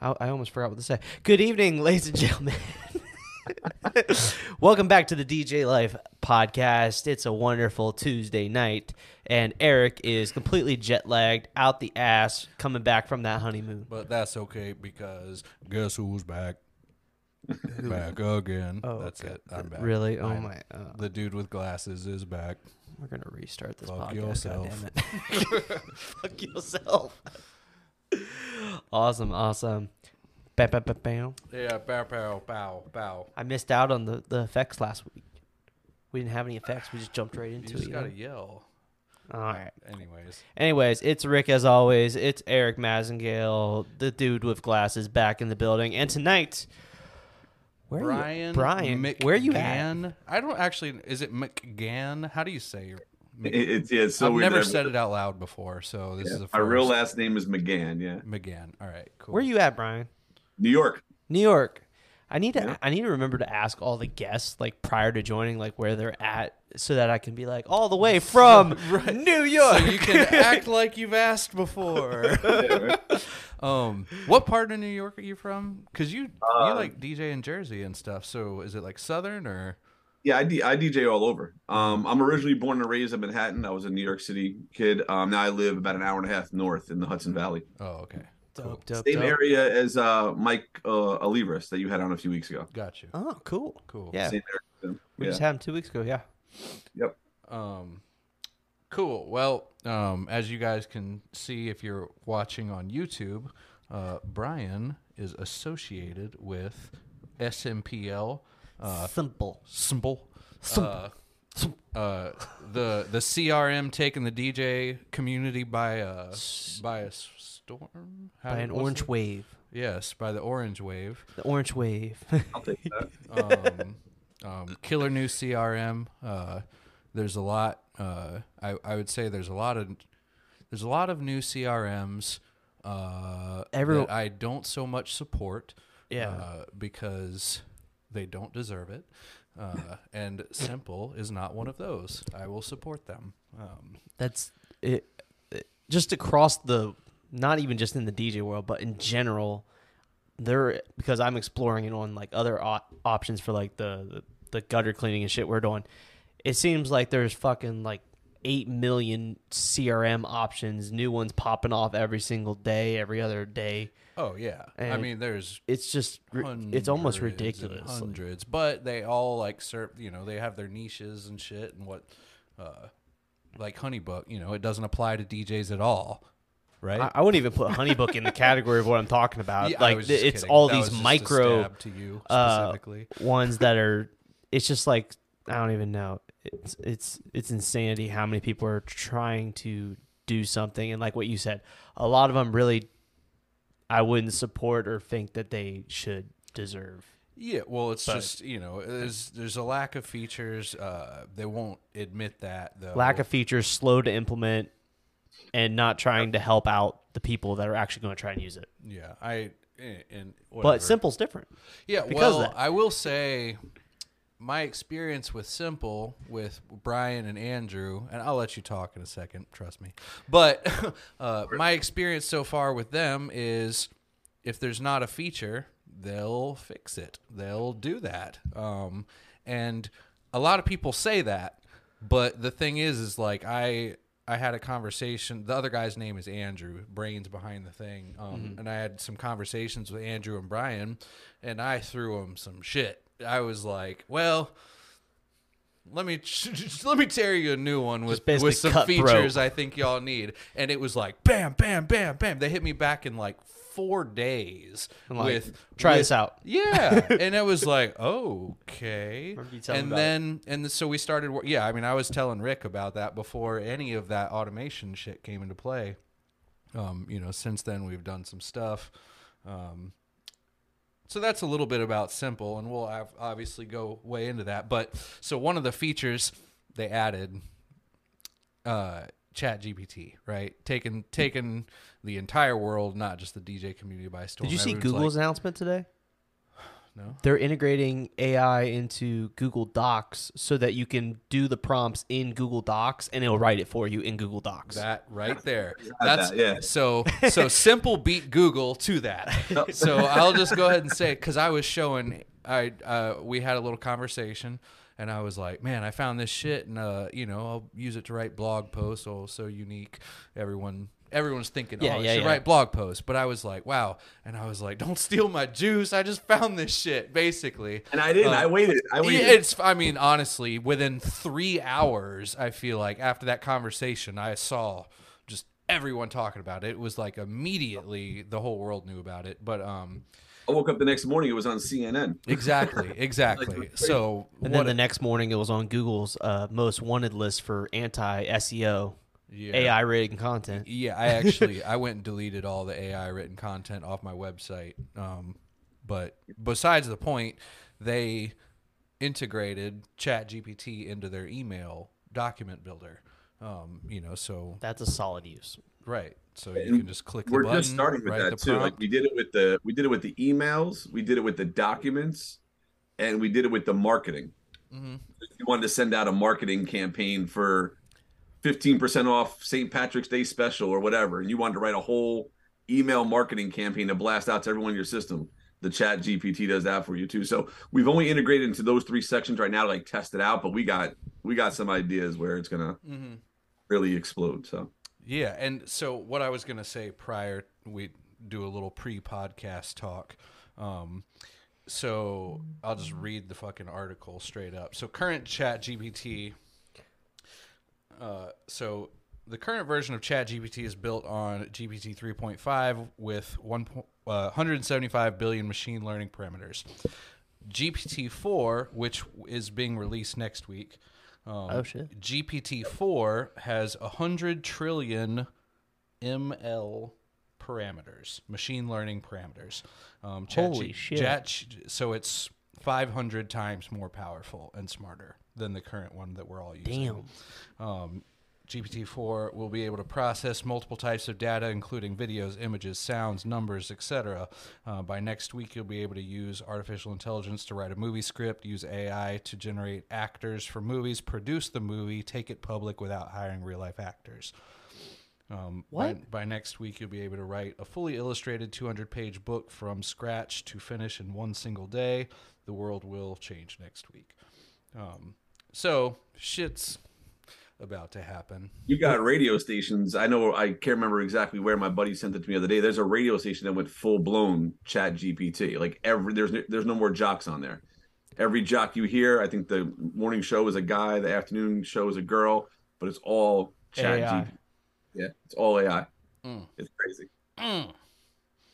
I, I almost forgot what to say. Good evening, ladies and gentlemen. Welcome back to the DJ Life podcast. It's a wonderful Tuesday night, and Eric is completely jet lagged, out the ass, coming back from that honeymoon. But that's okay because guess who's back? back again. Oh, that's it. I'm back. Really? Oh I'm- my! Uh, The dude with glasses is back. we're gonna restart this Fuck podcast. yourself. Fuck yourself. Awesome, awesome. Bam, bam, bam, bam. Yeah, bow, pow, pow, pow. I missed out on the, the effects last week. We didn't have any effects. We just jumped right You into just it. you gotta know? yell. All right. Anyways, Anyways, it's Rick as always. It's Erik Massengale, the dude with glasses, back in the building. And tonight, where are Brian. you? Brian, McGann. where you at? I don't actually. Is it McGann? How do you say your? Mc- It- It's yeah, it's so I've weird. never said it out loud before, so this yeah. is a My real last name is McGann. Yeah, McGann. All right, cool. Where you at, Brian? New York. New York. I need to. Yeah. I need to remember to ask all the guests like prior to joining, like where they're at, so that I can be like all the way from New York. So you can act like you've asked before. um, what part of New York are you from? Because you you Uh, like DJ in Jersey and stuff. So is it like Southern or? Yeah, I, D- I DJ all over. Um, I'm originally born and raised in Manhattan. I was a New York City kid. Um, now I live about an hour and a half north in the Hudson Valley, Oh, okay. dope, dope, same dope. area as uh, Mike uh, Alivas that you had on a few weeks ago. Got you. Oh, cool. Cool. Yeah, Same area. we Yeah. just had him two weeks ago. Yeah. Yep. Um, cool. Well, um, as you guys can see if you're watching on YouTube, uh, Brian is associated with SMPL. Uh, Simple. Simple. Uh, uh, the the CRM taking the DJ community by a by a s- storm How By an orange the- wave. Yes, by the orange wave. The orange wave. I'll take that. um, um, killer new CRM. Uh, there's a lot. Uh, I I would say there's a lot of there's a lot of new CRMs. Uh, Every- that I don't so much support. Yeah. uh, because they don't deserve it. Uh, and simple is not one of those. I will support them. Um, That's it, it- Just across the, not even just in the DJ world, but in general, there because I'm exploring it on like other op- options for like the, the the gutter cleaning and shit we're doing. It seems like there's fucking like eight million CRM options, new ones popping off every single day, every other day. Oh yeah, I mean there's It's just it's almost hundreds and ridiculous. Like, Hundreds, but they all like serve. You know, they have their niches and shit, and what, uh, like Honeybook. You know, it doesn't apply to DJs at all, right? I, I wouldn't even put Honeybook in the category of what I'm talking about. Yeah, like th- it's kidding. all That these was just a micro to you uh, specifically. ones that are. It's just like I don't even know. It's it's it's insanity how many people are trying to do something, and like what you said, a lot of them really, I wouldn't support or think that they should deserve. Yeah, well, it's But- just you know, there's there's a lack of features. Uh, they won't admit that though. Lack of features, slow to implement, and not trying to help out the people that are actually going to try and use it. yeah, I and But simple's different. Yeah, well. I will say my experience with Simple with Brian and Andrew, and I'll let you talk in a second, trust me. But uh, my experience so far with them is if there's not a feature, they'll fix it. They'll do that. Um, and a lot of people say that, but the thing is, is like I I had a conversation. The other guy's name is Andrew, brains behind the thing. Um, And I had some conversations with Andrew and Brian, and I threw them some shit. I was like, well. Let me let me tear you a new one with, with some features I think y'all need, and it was like bam, bam, bam, bam. They hit me back in like four days like, with "Try with- this out." Yeah, and it was like, okay. Remember you telling And about it. then and so we started. Yeah, I mean, I was telling Rick about that before any of that automation shit came into play. Um, you know, since then we've done some stuff. Um, so that's a little bit about simple, and we'll obviously go way into that. But so one of the features they added, uh, Chat GPT, right? Taking taking the entire world, not just the DJ community by storm. Did you see Everyone's Google's like, announcement today? No. They're integrating AI into Google Docs so that you can do the prompts in Google Docs and it'll write it for you in Google Docs. That right there. That's that, yeah. so so simple beat Google to that. So I'll just go ahead and say because I was showing I uh, we had a little conversation and I was like, man, I found this shit and uh, you know I'll use it to write blog posts. Oh, so unique. Everyone. Everyone's thinking, Yeah, oh, yeah, I should yeah. write blog posts. But I was like, wow. And I was like, don't steal my juice. I just found this shit, basically. And I didn't. Uh, I waited. I waited. It's. I mean, honestly, within three hours, I feel like after that conversation, I saw just everyone talking about it. It was like immediately the whole world knew about it. But um, I woke up the next morning. It was on CNN. exactly, exactly. So and what? then the next morning it was on Google's uh, most wanted list for anti SEO yeah. AI rating content. Yeah, I actually I went and deleted all the AI written content off my website. Um, but besides the point, they integrated Chat GPT into their email document builder. Um, you know, so That's a solid use. Right. So you And can just click the We're button. just starting with that the too. Like we did it with the we did it with the emails, we did it with the documents, and we did it with the marketing. Mm-hmm. If you wanted to send out a marketing campaign for fifteen percent off St. Patrick's Day special or whatever, and you wanted to write a whole email marketing campaign to blast out to everyone in your system, the Chat GPT does that for you too. So we've only integrated into those three sections right now to like test it out, but we got we got some ideas where it's gonna Mm-hmm. really explode. So Yeah, and so what I was gonna say prior, we do a little pre-podcast talk. Um, so I'll just read the fucking article straight up. So current Chat GPT. Uh, so the current version of Chat GPT is built on GPT 3.5 with one uh, 175 billion machine learning parameters. GPT 4, which is being released next week. Um, Oh, shit. GPT 4 has 100 trillion ML parameters, machine learning parameters. Um, Chat Holy shit. Chat, so it's 500 times more powerful and smarter than the current one that we're all using. Damn. Um, GPT-4 will be able to process multiple types of data, including videos, images, sounds, numbers, etc. Uh, by next week, you'll be able to use artificial intelligence to write a movie script, use AI to generate actors for movies, produce the movie, take it public without hiring real-life actors. Um, What? By, by next week, you'll be able to write a fully illustrated 200 page book from scratch to finish in one single day. The world will change next week. Um, so, shit's about to happen. You got radio stations. I know I can't remember exactly where my buddy sent it to me the other day. There's a radio station that went full blown chat GPT. Like every there's no, there's no more jocks on there. Every jock you hear, I think the morning show is a guy, the afternoon show is a girl, but it's all chat AI. GPT. Yeah, it's all AI. Mm. It's crazy.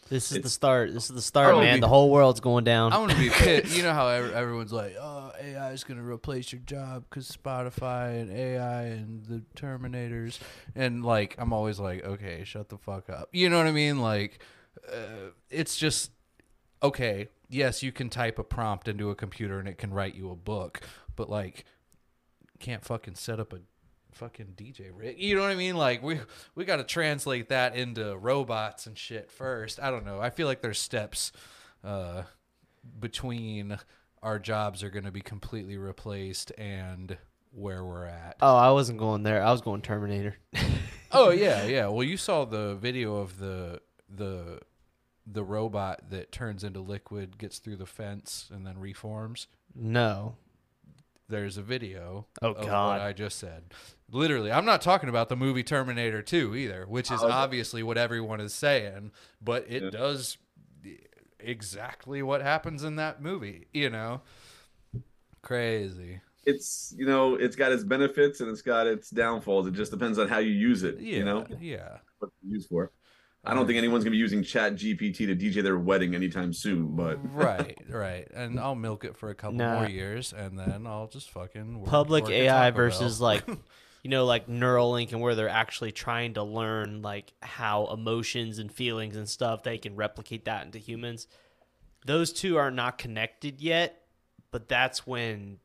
This is the start. This is the start, man. we- The whole world's going down. I want to be pissed. You know how everyone's like, "Oh, AI is going to replace your job because Spotify and AI and the Terminators," and like, I'm always like, "Okay, shut the fuck up." You know what I mean? Like, uh, it's just okay. Yes, you can type a prompt into a computer and it can write you a book, but like, can't fucking set up a fucking DJ rig. You know what I mean? Like we we got to translate that into robots and shit first. I don't know. I feel like there's steps uh, between our jobs are going to be completely replaced and where we're at. oh, I wasn't going there. I was going Terminator. Oh yeah, yeah. Well, you saw the video of the the the robot that turns into liquid, gets through the fence, and then reforms. no. There's a video Oh, of God. what I just said. Literally, I'm not talking about the movie Terminator 2 either, which is Oh, obviously what everyone is saying, but it Yeah. does exactly what happens in that movie, you know? Crazy. It's you know, it's got its benefits and it's got its downfalls. It just depends on how you use it. Yeah. You know Yeah. what it's used for. I don't think anyone's gonna be using Chat GPT to DJ their wedding anytime soon. But right, right. And I'll milk it for a couple Nah. more years, and then I'll just fucking work, public work AI versus like you know like Neuralink and where they're actually trying to learn like how emotions and feelings and stuff they can replicate that into humans. Those two are not connected yet, but that's when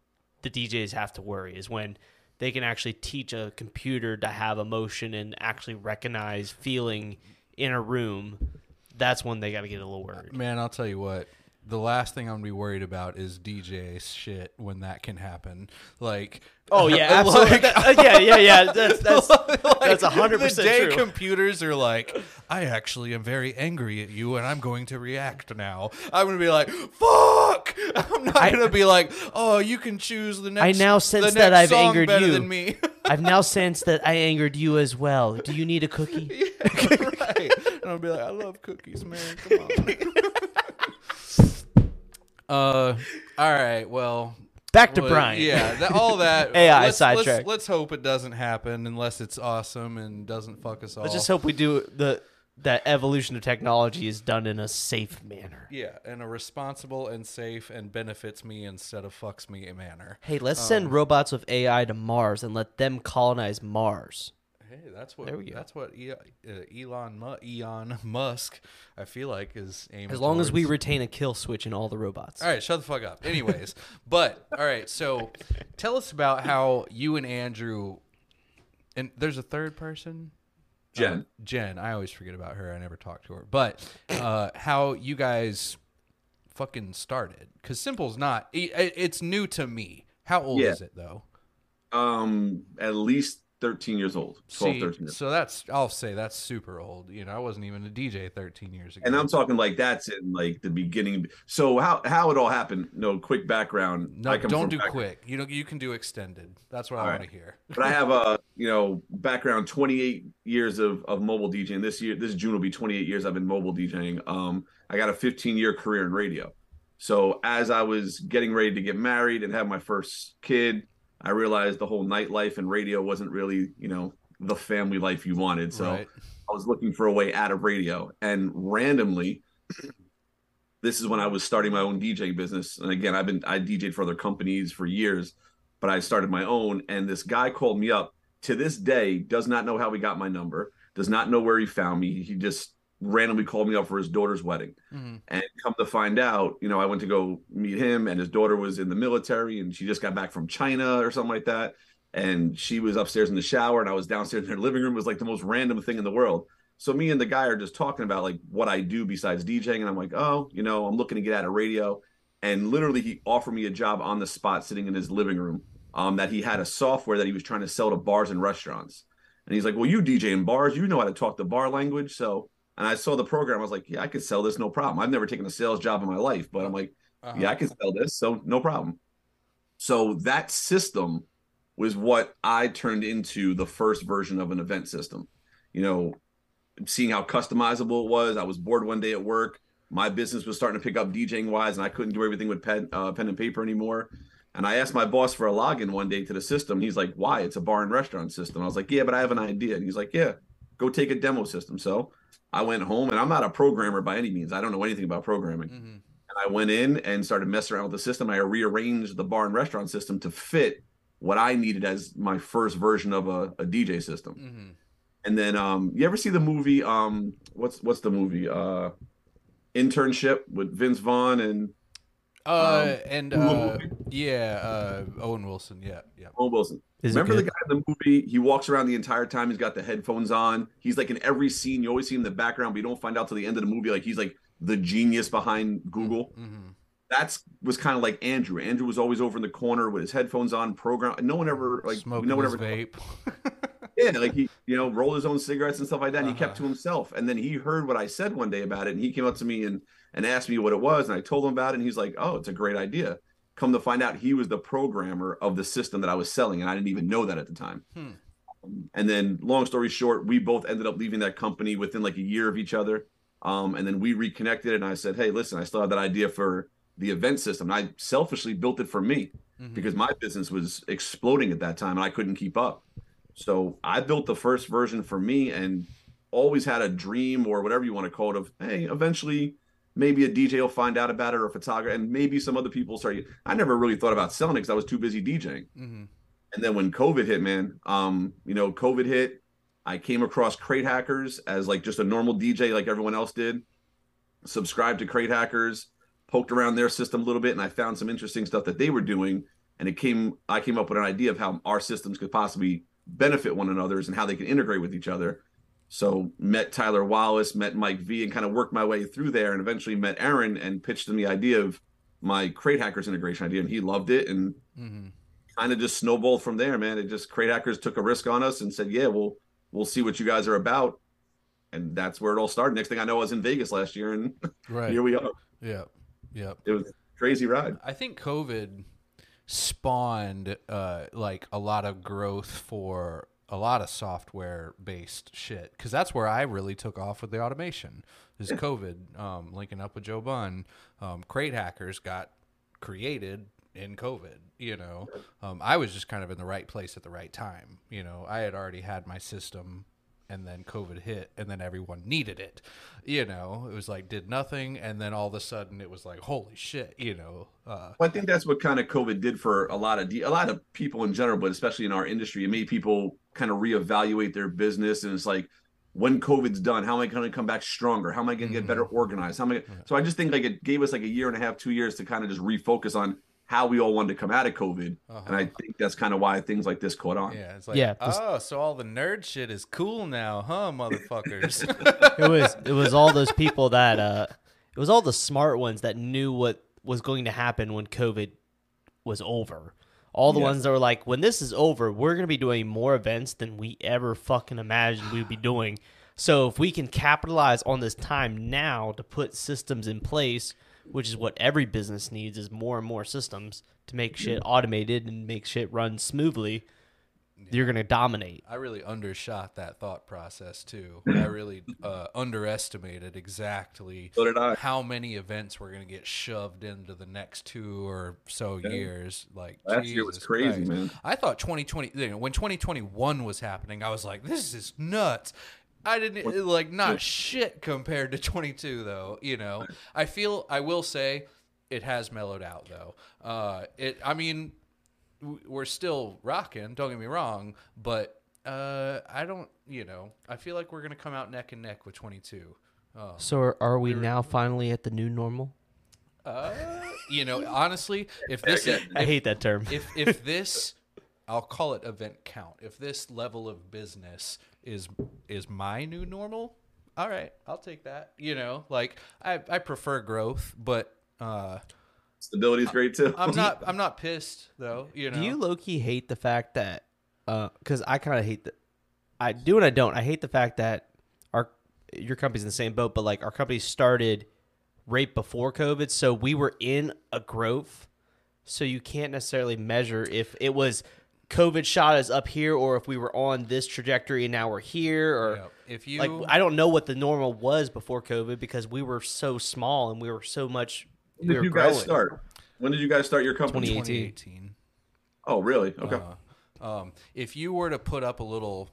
the DJs have to worry is when they can actually teach a computer to have emotion and actually recognize feeling in a room. That's when they got to get a little worried. Man, I'll tell you what. The last thing I'm gonna be worried about is DJ shit when that can happen. Like, Oh yeah, absolutely. like- That- uh, yeah, yeah, yeah. That's that's like, that's hundred The percent day true. computers are like, I actually am very angry at you, and I'm going to react now. I'm gonna be like, fuck. I'm not I- gonna be like, oh, you can choose the next. I now sense that I've angered you. than me. I've now sensed that I angered you as well. Do you need a cookie? Yeah, right. And I'll be like, I love cookies, man. Come on. Uh, all right. Well, Back to well, Brian. Yeah, that, all that AI let's, sidetrack. Let's, let's hope it doesn't happen unless it's awesome and doesn't fuck us all. Let's just hope we do the that evolution of technology is done in a safe manner. Yeah, in a responsible and safe and benefits me instead of fucks me manner. Hey, let's Um, send robots with AI to Mars and let them colonize Mars. Hey, that's what There we go. that's what E- uh, Elon Mu- Elon Musk I feel like is aiming. As long as we retain a kill switch in all the robots. All right, shut the fuck up. Anyways, but all right, so tell us about how you and Andrew and there's a third person, Jen, Uh, Jen. I always forget about her. I never talked to her. But uh, how you guys fucking started? Because Simple's not. i- i- It's new to me. How old Yeah. is it though? um, at least 13 years old, 12, See, 13 years. so that's I'll say that's super old. You know, I wasn't even a DJ 13 years ago. And I'm talking like that's in like the beginning. So how how it all happened? No, quick background. no, don't do back- quick. You know, you can do extended. That's what I All want to hear. But I have a you know background, 28 years of of mobile DJing. This year, this June will be 28 years I've been mobile DJing. Um, I got a 15 year career in radio. So as I was getting ready to get married and have my first kid, I realized the whole nightlife and radio wasn't really you know the family life you wanted. So. right. I was looking for a way out of radio, and randomly, this is when I was starting my own DJ business. And again, I've been I DJed for other companies for years, but I started my own. And this guy called me up. To this day, does not know how he got my number. Does not know where he found me. He just randomly called me up for his daughter's wedding. Mhm. And come to find out, you know, I went to go meet him, and his daughter was in the military, and she just got back from China or something like that. And she was upstairs in the shower, and I was downstairs in her living room. It was like the most random thing in the world. So me and the guy are just talking about like what I do besides DJing, and I'm like, oh, you know, I'm looking to get out of radio. And literally, he offered me a job on the spot, sitting in his living room. Um, that he had a software that he was trying to sell to bars and restaurants. And he's like, well, you DJ in bars, you know how to talk the bar language, so and I saw the program. I was like, yeah, I could sell this, no problem. I've never taken a sales job in my life, but I'm like, Uh-huh. yeah, I can sell this, so no problem. So that system was what I turned into the first version of an event system. You know, seeing how customizable it was. I was bored one day at work. My business was starting to pick up DJing wise, and I couldn't do everything with pen, uh, pen and paper anymore. And I asked my boss for a login one day to the system. He's like, "Why? It's a bar and restaurant system." I was like, "Yeah, but I have an idea." And he's like, "Yeah, go take a demo system." So I went home, and I'm not a programmer by any means. I don't know anything about programming. Mhm. And I went in and started messing around with the system. I rearranged the bar and restaurant system to fit what I needed as my first version of a, a DJ system. Mhm. And then um you ever see the movie um what's what's the movie? Uh internship with Vince Vaughn and Uh, Um, and uh, yeah, uh, Owen Wilson. Yeah, yeah. Owen Wilson. Is Remember the guy in the movie? He walks around the entire time. He's got the headphones on. He's like in every scene. You always see him in the background, but you don't find out till the end of the movie. Like he's like the genius behind Google. Mhm. That's was kind of like Andrew. Andrew was always over in the corner with his headphones on, program. No one ever like Smoking no one his ever vape. Yeah, like he, you know, rolled his own cigarettes and stuff like that. And he kept Uh-huh. to himself. And then he heard what I said one day about it, and he came up to me and and asked me what it was, and I told him about it, and he's like, "Oh, it's a great idea." Come to find out, he was the programmer of the system that I was selling, and I didn't even know that at the time. Hmm. And then, long story short, we both ended up leaving that company within like a year of each other. Um, and then we reconnected, and I said, "Hey, listen, I still have that idea for the event system. And I selfishly built it for me Mhm. because my business was exploding at that time, and I couldn't keep up. So I built the first version for me, and always had a dream or whatever you want to call it of hey, eventually maybe a DJ will find out about it or a photographer, and maybe some other people start. I never really thought about selling it because I was too busy DJing. Mm-hmm. And then when COVID hit, man, um, you know, COVID hit, I came across Crate Hackers as like just a normal DJ like everyone else did. Subscribed to Crate Hackers, poked around their system a little bit, and I found some interesting stuff that they were doing. And it came, I came up with an idea of how our systems could possibly benefit one another's and how they can integrate with each other. So met Tyler Wallace, met Mike V, and kind of worked my way through there, and eventually met Aaron and pitched him the idea of my Crate Hackers integration idea, and he loved it, and Mm-hmm. kind of just snowballed from there, man. It just Crate Hackers took a risk on us and said, "Yeah, we'll we'll see what you guys are about," and that's where it all started. Next thing I know, I was in Vegas last year, and Right. here we are. Yeah. Yeah. It was a crazy ride. I think COVID spawned uh, like a lot of growth for a lot of software based shit because that's where I really took off with the automation. Is COVID um, linking up with Joe Bunn? Um, Crate Hackers got created in COVID. You know, um, I was just kind of in the right place at the right time. You know, I had already had my system and then COVID hit, and then everyone needed it. You know, it was like did nothing, and then all of a sudden it was like, holy shit! You know, uh, Well, I think that's what kind of COVID did for a lot of a lot of people in general, but especially in our industry. It made people kind of reevaluate their business, and it's like, when COVID's done, how am I going to come back stronger? How am I going to get better organized? How am I? So I just think like it gave us like a year and a half, two years to kind of just refocus on how we all wanted to come out of COVID, and I think that's kind of why things like this caught on. yeah, it's like, Yeah, this- oh, so all the nerd shit is cool now, huh, motherfuckers? it was it was all those people that uh it was all the smart ones that knew what was going to happen when COVID was over. All the Yeah. ones that were like, when this is over, we're gonna be doing more events than we ever fucking imagined we'd be doing. So if we can capitalize on this time now to put systems in place, which is what every business needs, is more and more systems to make shit automated and make shit run smoothly, you're gonna dominate. I really undershot that thought process too. I really uh, underestimated exactly So did I. how many events were going to get shoved into the next two or so years. Like Last year was crazy, Christ. man. I thought 2020 you know, when 2021 was happening, I was like, this is nuts. I didn't like not shit compared to 22 though. You know, I feel I will say it has mellowed out though. Uh, it I mean w- we're still rocking. Don't get me wrong, but uh, I don't. You know, I feel like we're gonna come out neck and neck with 22. Oh. So are, are we now finally at the new normal? Uh, you know, honestly, if this I hate that term. if if this I'll call it event count. If this level of business is is my new normal, all right, I'll take that. You know, like I I prefer growth, but uh Stability's great too. I'm not I'm not pissed though, you know. Do you low key hate the fact that, uh, because I kind of hate that, I do and I don't. I hate the fact that our your company's in the same boat, but like our company started right before COVID, so we were in a growth, so you can't necessarily measure if it was COVID shot us up here or if we were on this trajectory and now we're here or. Yeah, if you Like I don't know what the normal was before COVID because we were so small and we were so much. When did were you guys growing. start? When did you guys start your company? 2018. 2018 Oh, really? Okay. Uh, um, if you were to put up a little,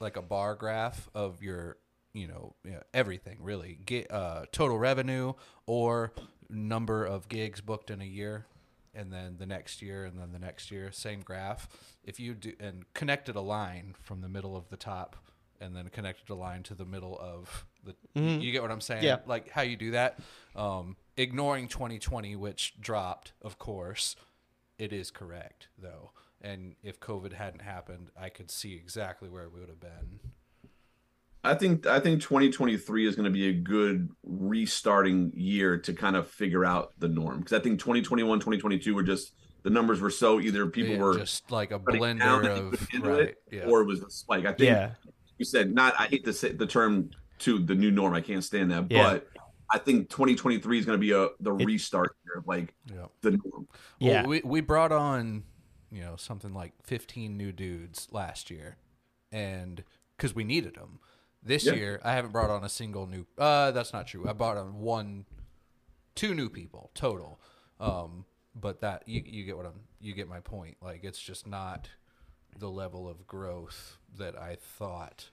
like a bar graph of your, you know, you know, everything really, get uh, total revenue or number of gigs booked in a year, and then the next year, and then the next year, same graph. If you do and connected a line from the middle of the top, and then connected a line to the middle of the, you get what I'm saying? Yeah. Like how you do that. Um, ignoring 2020, which dropped, of course it is correct though and if covid hadn't happened i could see exactly where we would have been I think I think 2023 is going to be a good restarting year to kind of figure out the norm because I think 2021 2022 were just the numbers were so either people Yeah, were just like a blender of right it, yeah or it was a spike. I think Yeah. you said not. I hate to say the term to the new norm. I can't stand that, Yeah. but I think 2023 is going to be a the restart year, like yeah the norm. Yeah. Well, we, we brought on you know something like 15 new dudes last year and because we needed them this Yeah. year i haven't brought on a single new uh that's not true i brought on one two new people total um but that you, you get what i'm you get my point like it's just not the level of growth that i thought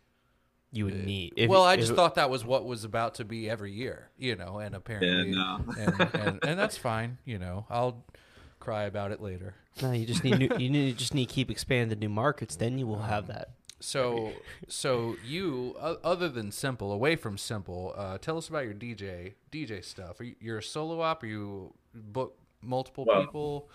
you would need. If, well, I if- just thought that was what was about to be every year, you know, and apparently, no. and, and and that's fine, you know. I'll cry about it later. no, you just need new, you need you just need to keep expanding to new markets. Then you will have that. So, so you, o- other than simple, away from simple, uh, tell us about your DJ DJ stuff. Are you, you're a solo op? Or you book multiple Well, people?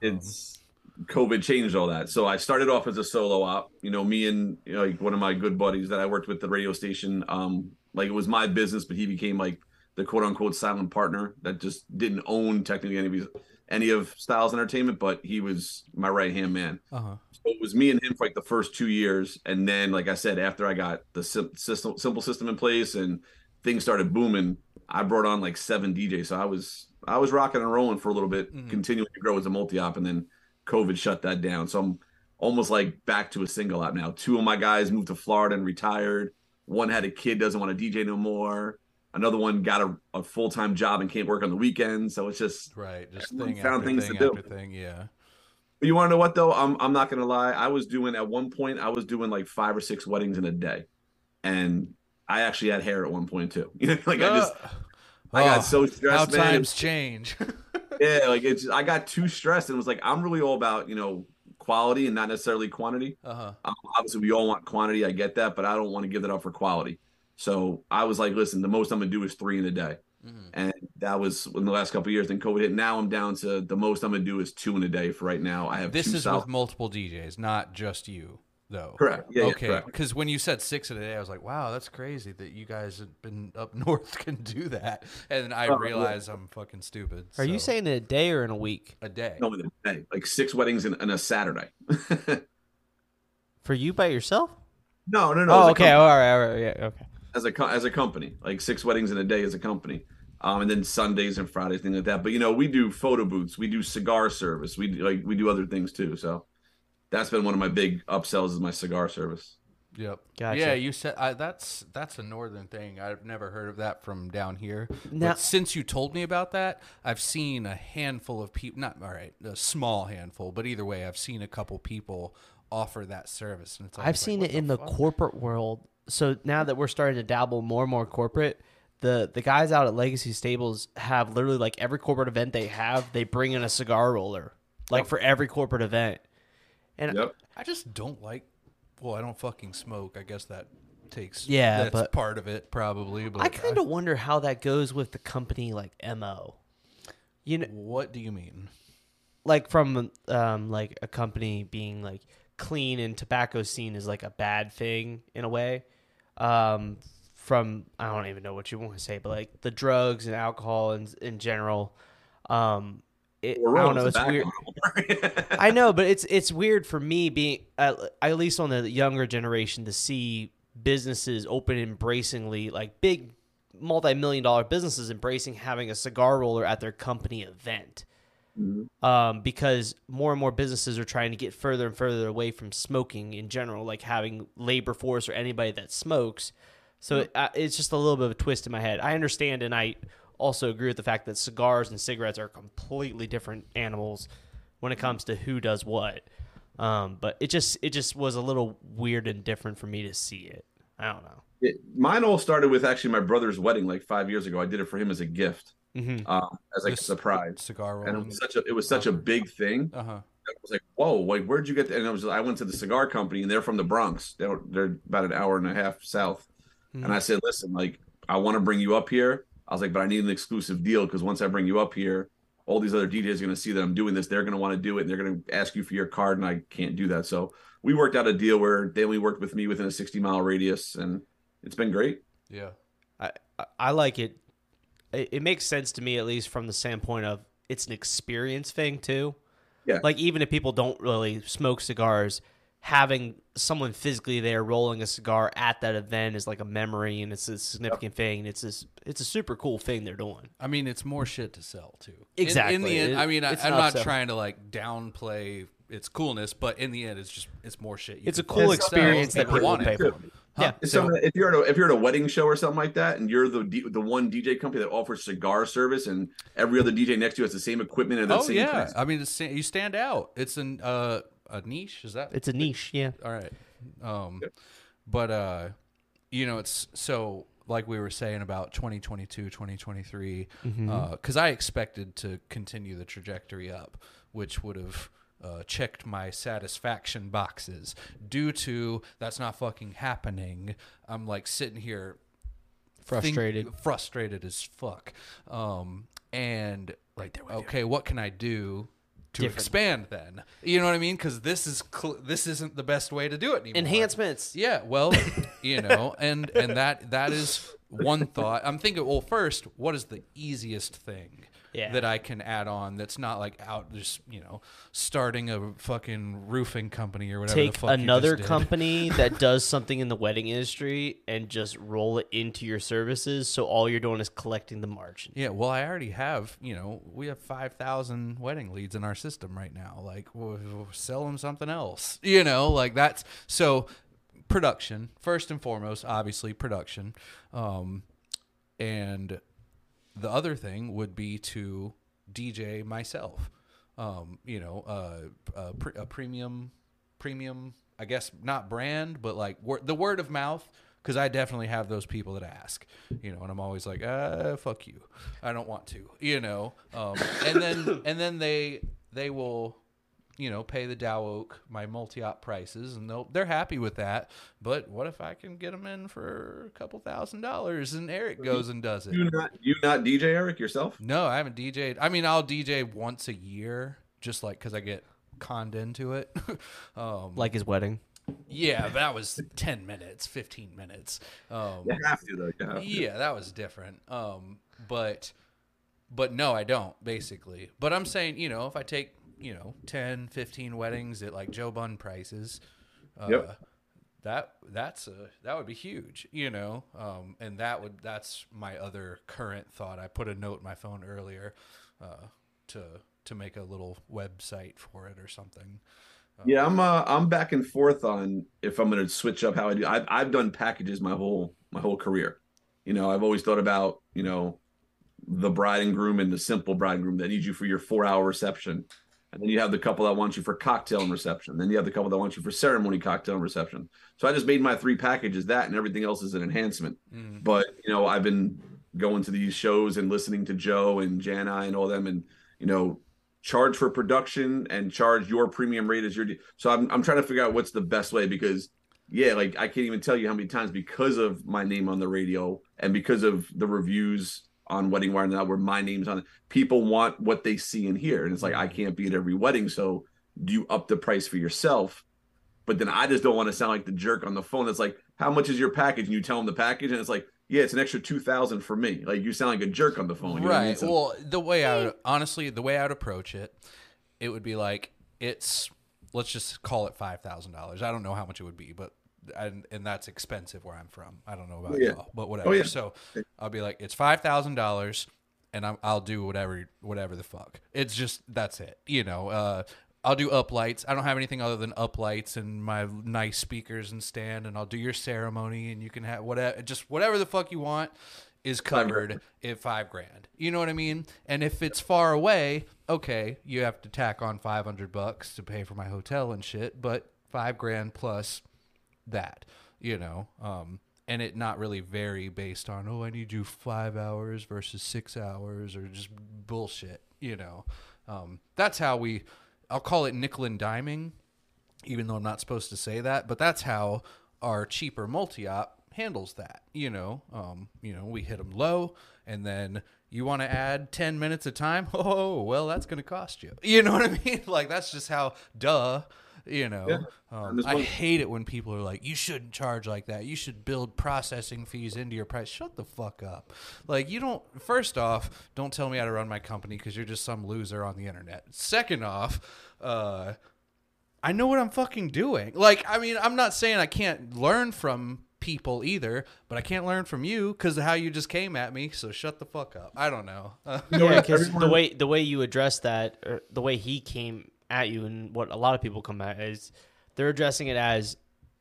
it's COVID changed all that. So I started off as a solo op. You know, me and you know, like one of my good buddies that I worked with the radio station. Um, like it was my business, but he became like the quote unquote silent partner that just didn't own technically any of his, any of Styles Entertainment, but he was my right hand man. Uh huh. So it was me and him for like the first two years, and then like I said, after I got the sim- system simple system in place and things started booming, I brought on like seven DJs. So I was I was rocking and rolling for a little bit, Mhm. continuing to grow as a multi op, and then COVID shut that down. So I'm almost like back to a single op now. Two of my guys moved to Florida and retired. One had a kid, doesn't want to DJ no more. Another one got a, a full time job and can't work on the weekends. So it's just Right. Just thing found things thing to do. thing. Yeah. But you want to know what though? I'm I'm not gonna lie. I was doing at one point. I was doing like five or six weddings in a day, and I actually had hair at one point too. You know, like I just Uh, I got oh, so how stressed, man. times change. Yeah, like it's I got too stressed and was like I'm really all about you know quality and not necessarily quantity. uh huh. Um, obviously, we all want quantity. I get that, but I don't want to give that up for quality. So I was like, listen, the most I'm gonna do is three in a day, Mm-hmm. and that was in the last couple of years. Then COVID hit. Now I'm down to the most I'm gonna do is two in a day for right now. I have This is South- with multiple DJs, not just you, though. Correct. Yeah, yeah, okay. correct. Because when you said six in a day, I was like, "Wow, that's crazy that you guys have been up north can do that." And I Oh, yeah. realize I'm fucking stupid. Are you saying in a day or in a week? a day? no in a day, like six weddings in, in a Saturday. For you by yourself? no, no, no. oh, as a okay. company- All right, all right. Yeah, okay. as a as a company, like six weddings in a day as a company, um, and then Sundays and Fridays, things like that. But you know, we do photo booths, we do cigar service, we do, like we do other things too. So that's been one of my big upsells is my cigar service. Yep. Gotcha. Yeah, you said I, that's that's a northern thing. I've never heard of that from down here. Now- but since you told me about that, I've seen a handful of people. Not all right, a small handful, but either way, I've seen a couple people offer that service, and it's I've always seen it what in the corporate world. So now that we're starting to dabble more and more corporate, the the guys out at Legacy Stables have literally like every corporate event they have, they bring in a cigar roller, like for every corporate event. And Yep. I just don't like. Well, I don't fucking smoke. I guess that takes. Yeah, that's but- part of it probably. But I kind of wonder how that goes with the company like Mo. You know, What do you mean? like from um like a company being like clean and tobacco scene is like a bad thing in a way um from i don't even know what you want to say but like the drugs and alcohol in, in general um it, i don't know it's weird I know, but it's it's weird for me being at, at least on the younger generation to see businesses open embracingly like big multi-million dollar businesses embracing having a cigar roller at their company event. Um, because more and more businesses are trying to get further and further away from smoking in general, like having labor force or anybody that smokes. So it, uh, it's just a little bit of a twist in my head. I understand, and I also agree with the fact that cigars and cigarettes are completely different animals when it comes to who does what. Um, but it just it just was a little weird and different for me to see it. I don't know. It, mine all started with actually my brother's wedding like five years ago. I did it for him as a gift, hmm um, as like a surprise, Cigar and it was such a it was such a big thing. Uh huh. I was like, "Whoa, like where'd you get that?" And I was I went to the cigar company, and they're from the Bronx. They're they're about an hour and a half south. And I said, "Listen, like I want to bring you up here." I was like, "But I need an exclusive deal because once I bring you up here, all these other DJs are going to see that I'm doing this. They're going to want to do it, and they're going to ask you for your card, and I can't do that." So we worked out a deal where they only worked with me within a 60 mile radius, and it's been great. Yeah. I I- like it. it. It makes sense to me at least from the standpoint of it's an experience thing too. Yeah. Like even if people don't really smoke cigars, having someone physically there rolling a cigar at that event is like a memory and it's a significant thing. It's this it's a super cool thing they're doing. I mean, it's more shit to sell too. In- In, Exactly. the end, It- I mean, I, I'm not upsell. trying to like downplay its coolness, but in the end, it's just it's more shit. you It's a cool sell. experience that People people want pay it. for. Yeah. It's So- if you're at a, if you're at a wedding show or something like that, and you're the D, the one DJ company that offers cigar service, and every other DJ next to you has the same equipment and the Oh same yeah, things. I mean, it's, you stand out. It's an uh, a niche. Is that It's a niche, yeah. all right? Um, but uh, you know, it's so like we were saying about 2022, 2023, Mm-hmm. because I expected to continue the trajectory up, which would have uh, checked my satisfaction boxes. Due to that's not fucking happening, I'm like sitting here think- Frustrated. frustrated as fuck. Um, and like, okay, what can I do to Different. expand then? You know what I mean? Because this is cl- this isn't the best way to do it anymore. Enhancements. Yeah, well, you know, and and that that is one thought. I'm thinking, well, first, what is the easiest thing Yeah. that I can add on that's not like out just you know starting a fucking roofing company or whatever. the Take another company that does something in the wedding industry and just roll it into your services. So all you're doing is collecting the margin. Yeah, well, I already have, you know, we have 5,000 wedding leads in our system right now. Like, we'll, we'll sell them something else. You know, like that's so production, first and foremost, obviously, production. Um, and the other thing would be to DJ myself. Um, you know, uh, uh, pre- a premium, premium, I guess not brand, but like wor- the word of mouth. Because I definitely have those people that ask, you know, and I'm always like, uh, fuck you, I don't want to, you know, um, and then and then they they will, you know, pay the Dow Oak my multi-op prices, and they'll they're happy with that. But what if I can get them in for a couple thousand dollars, and Eric goes and does it? You not you not DJ Eric yourself? No, I haven't DJ'd. I mean, I'll DJ once a year, just like because I get conned into it. um, Like his wedding. yeah, that was ten minutes, fifteen minutes. Um, You have to though. You have to. yeah, that was different. Um, but but no, I don't basically. But I'm saying, you know, if I take you know 10, 15 weddings at like Joe Bunn prices, uh, Yep. that that's a, that would be huge, you know. Um, and that would that's my other current thought. I put a note in my phone earlier uh, to to make a little website for it or something. Yeah, I'm uh, I'm back and forth on if I'm going to switch up how I do. I've I've done packages my whole my whole career. You know, I've always thought about you know the bride and groom and the simple bride and groom that need you for your four hour reception, and then you have the couple that want you for cocktail and reception. Then you have the couple that want you for ceremony, cocktail, and reception. So I just made my three packages that, and everything else is an enhancement. Mm. But you know, I've been going to these shows and listening to Joe and Jana and all them, and you know, charge for production and charge your premium rate as your. de- So I'm I'm trying to figure out what's the best way because yeah, like I can't even tell you how many times because of my name on the radio and because of the reviews on Wedding Wire now where my name's on it, people want what they see and hear, and it's like I mm-hmm. can't be at every wedding, so do you up the price for yourself? But then I just don't want to sound like the jerk on the phone. That's like, how much is your package? And you tell them the package, and it's like, yeah, it's an extra two thousand for me. Like you sound like a jerk on the phone. You know I mean? right. So- Well, the way I would, honestly, the way I would approach it, it would be like it's let's just call it five thousand dollars. I don't know how much it would be, but and and that's expensive where I'm from. I don't know about Yeah. y'all, but whatever. Oh, yeah. So I'll be like, it's five thousand dollars, and I'm, I'll do whatever whatever the fuck. It's just that's it. You know. Uh, I'll do up lights. I don't have anything other than up lights and my nice speakers and stand, and I'll do your ceremony, and you can have whatever, just whatever the fuck you want is covered at five grand. You know what I mean? And if it's far away, okay, you have to tack on five hundred bucks to pay for my hotel and shit. But five grand plus that, you know, um, and it not really vary based on oh I need you five hours versus six hours or just bullshit. You know, um, that's how we. I'll call it nickel and diming even though I'm not supposed to say that, but that's how our cheaper multi-op handles that. You know, um, you know, we hit them low, and then you want to add ten minutes of time. Oh, well, that's going to cost you. You know what I mean? Like that's just how. Duh. You know, um, I'm just I wondering- hate it when people are like, "You shouldn't charge like that. You should build processing fees into your price." Shut the fuck up. Like you don't. First off, don't tell me how to run my company because you're just some loser on the internet. Second off, uh, I know what I'm fucking doing. Like, I mean, I'm not saying I can't learn from people either, but I can't learn from you because of how you just came at me. So shut the fuck up. I don't know. Uh, Yeah, because the way the way you address that, or the way he came at you, and what a lot of people come at is they're addressing it as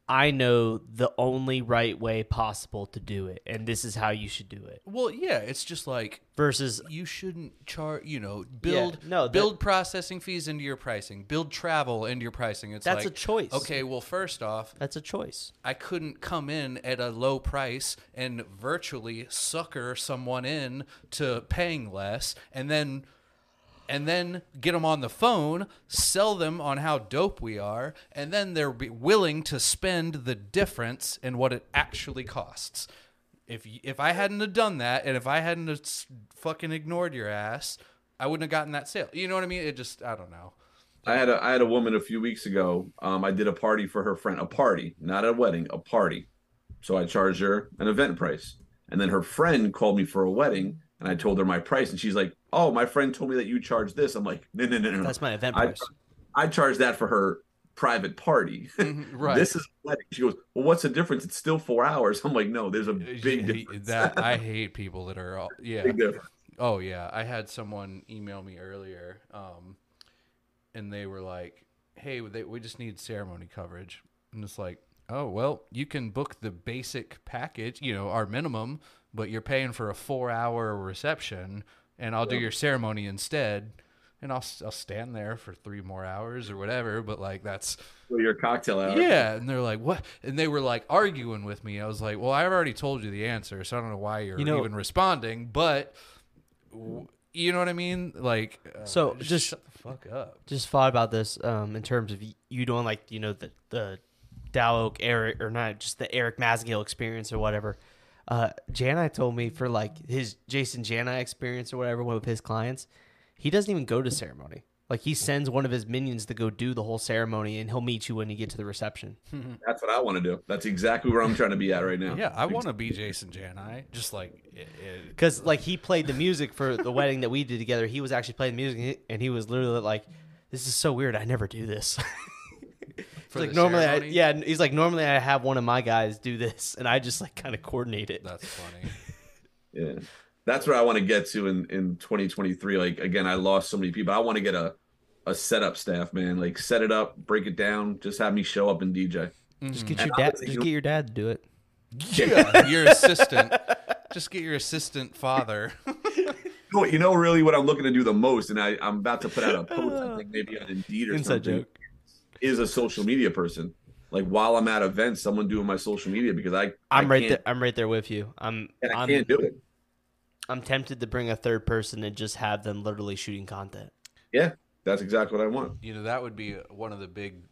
I know the only right way possible to do it, and this is how you should do it. Well, yeah, it's just like Versus, you shouldn't charge. You know, build no, that- build processing fees into your pricing, build travel into your pricing. It's That's like, a choice. Okay, well, first off, that's a choice. I couldn't come in at a low price and virtually sucker someone in to paying less and then and then get them on the phone, sell them on how dope we are, and then they're willing to spend the difference in what it actually costs. If if I hadn't have done that and if I hadn't fucking ignored your ass, I wouldn't have gotten that sale. You know what I mean? It just I don't know. I had a I had a woman a few weeks ago. Um, I did a party for her friend, a party, not a wedding, a party. So I charged her an event price, and then her friend called me for a wedding, and I told her my price, and she's like, "Oh, my friend told me that you charge this." I'm like, "No, no, no, no. That's my event I, price. I charge that for her private party. right. this is a wedding." She goes, "Well, what's the difference? It's still four hours." I'm like, "No, there's a big difference. that I hate people that are all, yeah. big difference." Oh yeah, I had someone email me earlier, um, and they were like, "Hey, they, we just need ceremony coverage," and it's like, "Oh well, you can book the basic package, you know, our minimum, but you're paying for a four-hour reception, and I'll do your ceremony instead." And I'll, I'll stand there for three more hours or whatever, but like that's Well, your cocktail hour. yeah, and they're like, "What?" And they were like arguing with me. I was like, "Well, I've already told you the answer, so I don't know why you're You know- even responding." But w- you know what I mean? Like, uh, So, just- shut the fuck up. Just thought about this um, in terms of you doing like you know the the Dow Oak Eric or not just the Erik Massengale experience or whatever. Uh, Janai told me for like his Jason Janai experience or whatever with his clients, he doesn't even go to ceremony. Like he sends one of his minions to go do the whole ceremony, and he'll meet you when you get to the reception. That's what I want to do. That's exactly where I'm trying to be at right now. Yeah, I want to be Jason Janai. Just like, it, it, Because like he played the music for the wedding that we did together. He was actually playing the music, and he was literally like, "This is so weird. I never do this." He's For like the normally, I, ceremony? yeah. He's like normally I have one of my guys do this, and I just like kind of coordinate it. that's funny. Yeah. That's where I want to get to in, in 2023. Like again, I lost so many people. I want to get a a setup staff, man. Like set it up, break it down, just have me show up and DJ. Just mm-hmm. get your dad. Just get your dad to do it. Yeah, your assistant. Just get your assistant father. You know, you know really what I'm looking to do the most, and I, I'm about to put out a post, I think maybe on Indeed or Inside something, joke. Is a social media person. Like while I'm at events, someone doing my social media because I I'm I right there. I'm right there with you. I'm. And I I'm, can't do it. I'm tempted to bring a third person and just have them literally shooting content. Yeah, that's exactly what I want. You know, that would be one of the big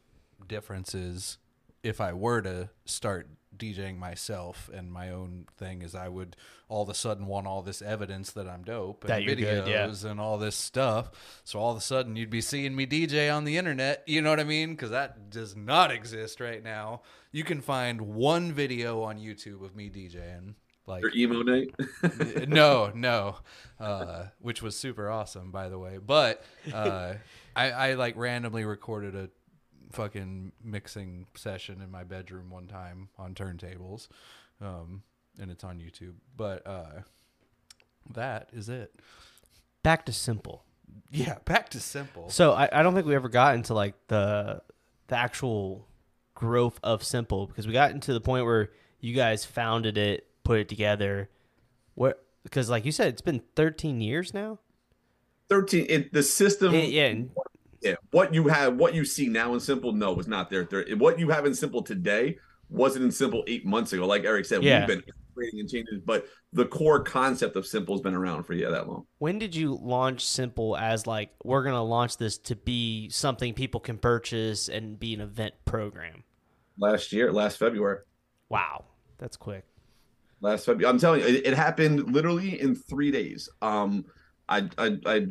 differences if I were to start DJing myself and my own thing is I would all of a sudden want all this evidence that I'm dope and That videos good, yeah. and all this stuff. So all of a sudden you'd be seeing me DJ on the internet. You know what I mean? Because that does not exist right now. You can find one video on YouTube of me DJing. Like Your emo night. no, no, uh, which was super awesome, by the way. But uh, I, I like randomly recorded a fucking mixing session in my bedroom one time on turntables, um, and it's on YouTube. But uh, that is it. Back to simple. Yeah, back to simple. So I, I don't think we ever got into like the the actual growth of simple because we got into the point where you guys founded it, put it together. What? Because like you said, it's been 13 years now. 13 it, the system Yeah, yeah, and yeah, what you have, what you see now in Simple, no, was not there. there. What you have in Simple today wasn't in Simple eight months ago. Like Eric said, Yeah. we've been creating and changing, but the core concept of Simple has been around for yeah that long. When did you launch Simple as like we're gonna launch this to be something people can purchase and be an event program? Last year, last February, Wow, that's quick. last February. I'm telling you, it, it happened literally in three days. Um, I, I, I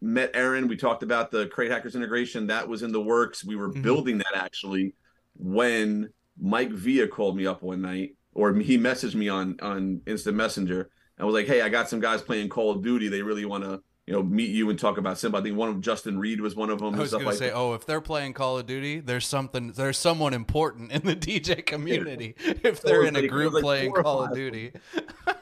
met Aaron. We talked about the Crate Hackers integration. That was in the works. We were Mhm. building that actually when Mike Villa called me up one night, or he messaged me on on Instant Messenger and was like, "Hey, I got some guys playing Call of Duty. They really want to." You know, meet you and talk about Simple. I think one of Justin Reed was one of them. I was stuff gonna say, that. oh, if they're playing Call of Duty, there's something, there's someone important in the DJ community. If they're in a like- group like playing Call of. Duty,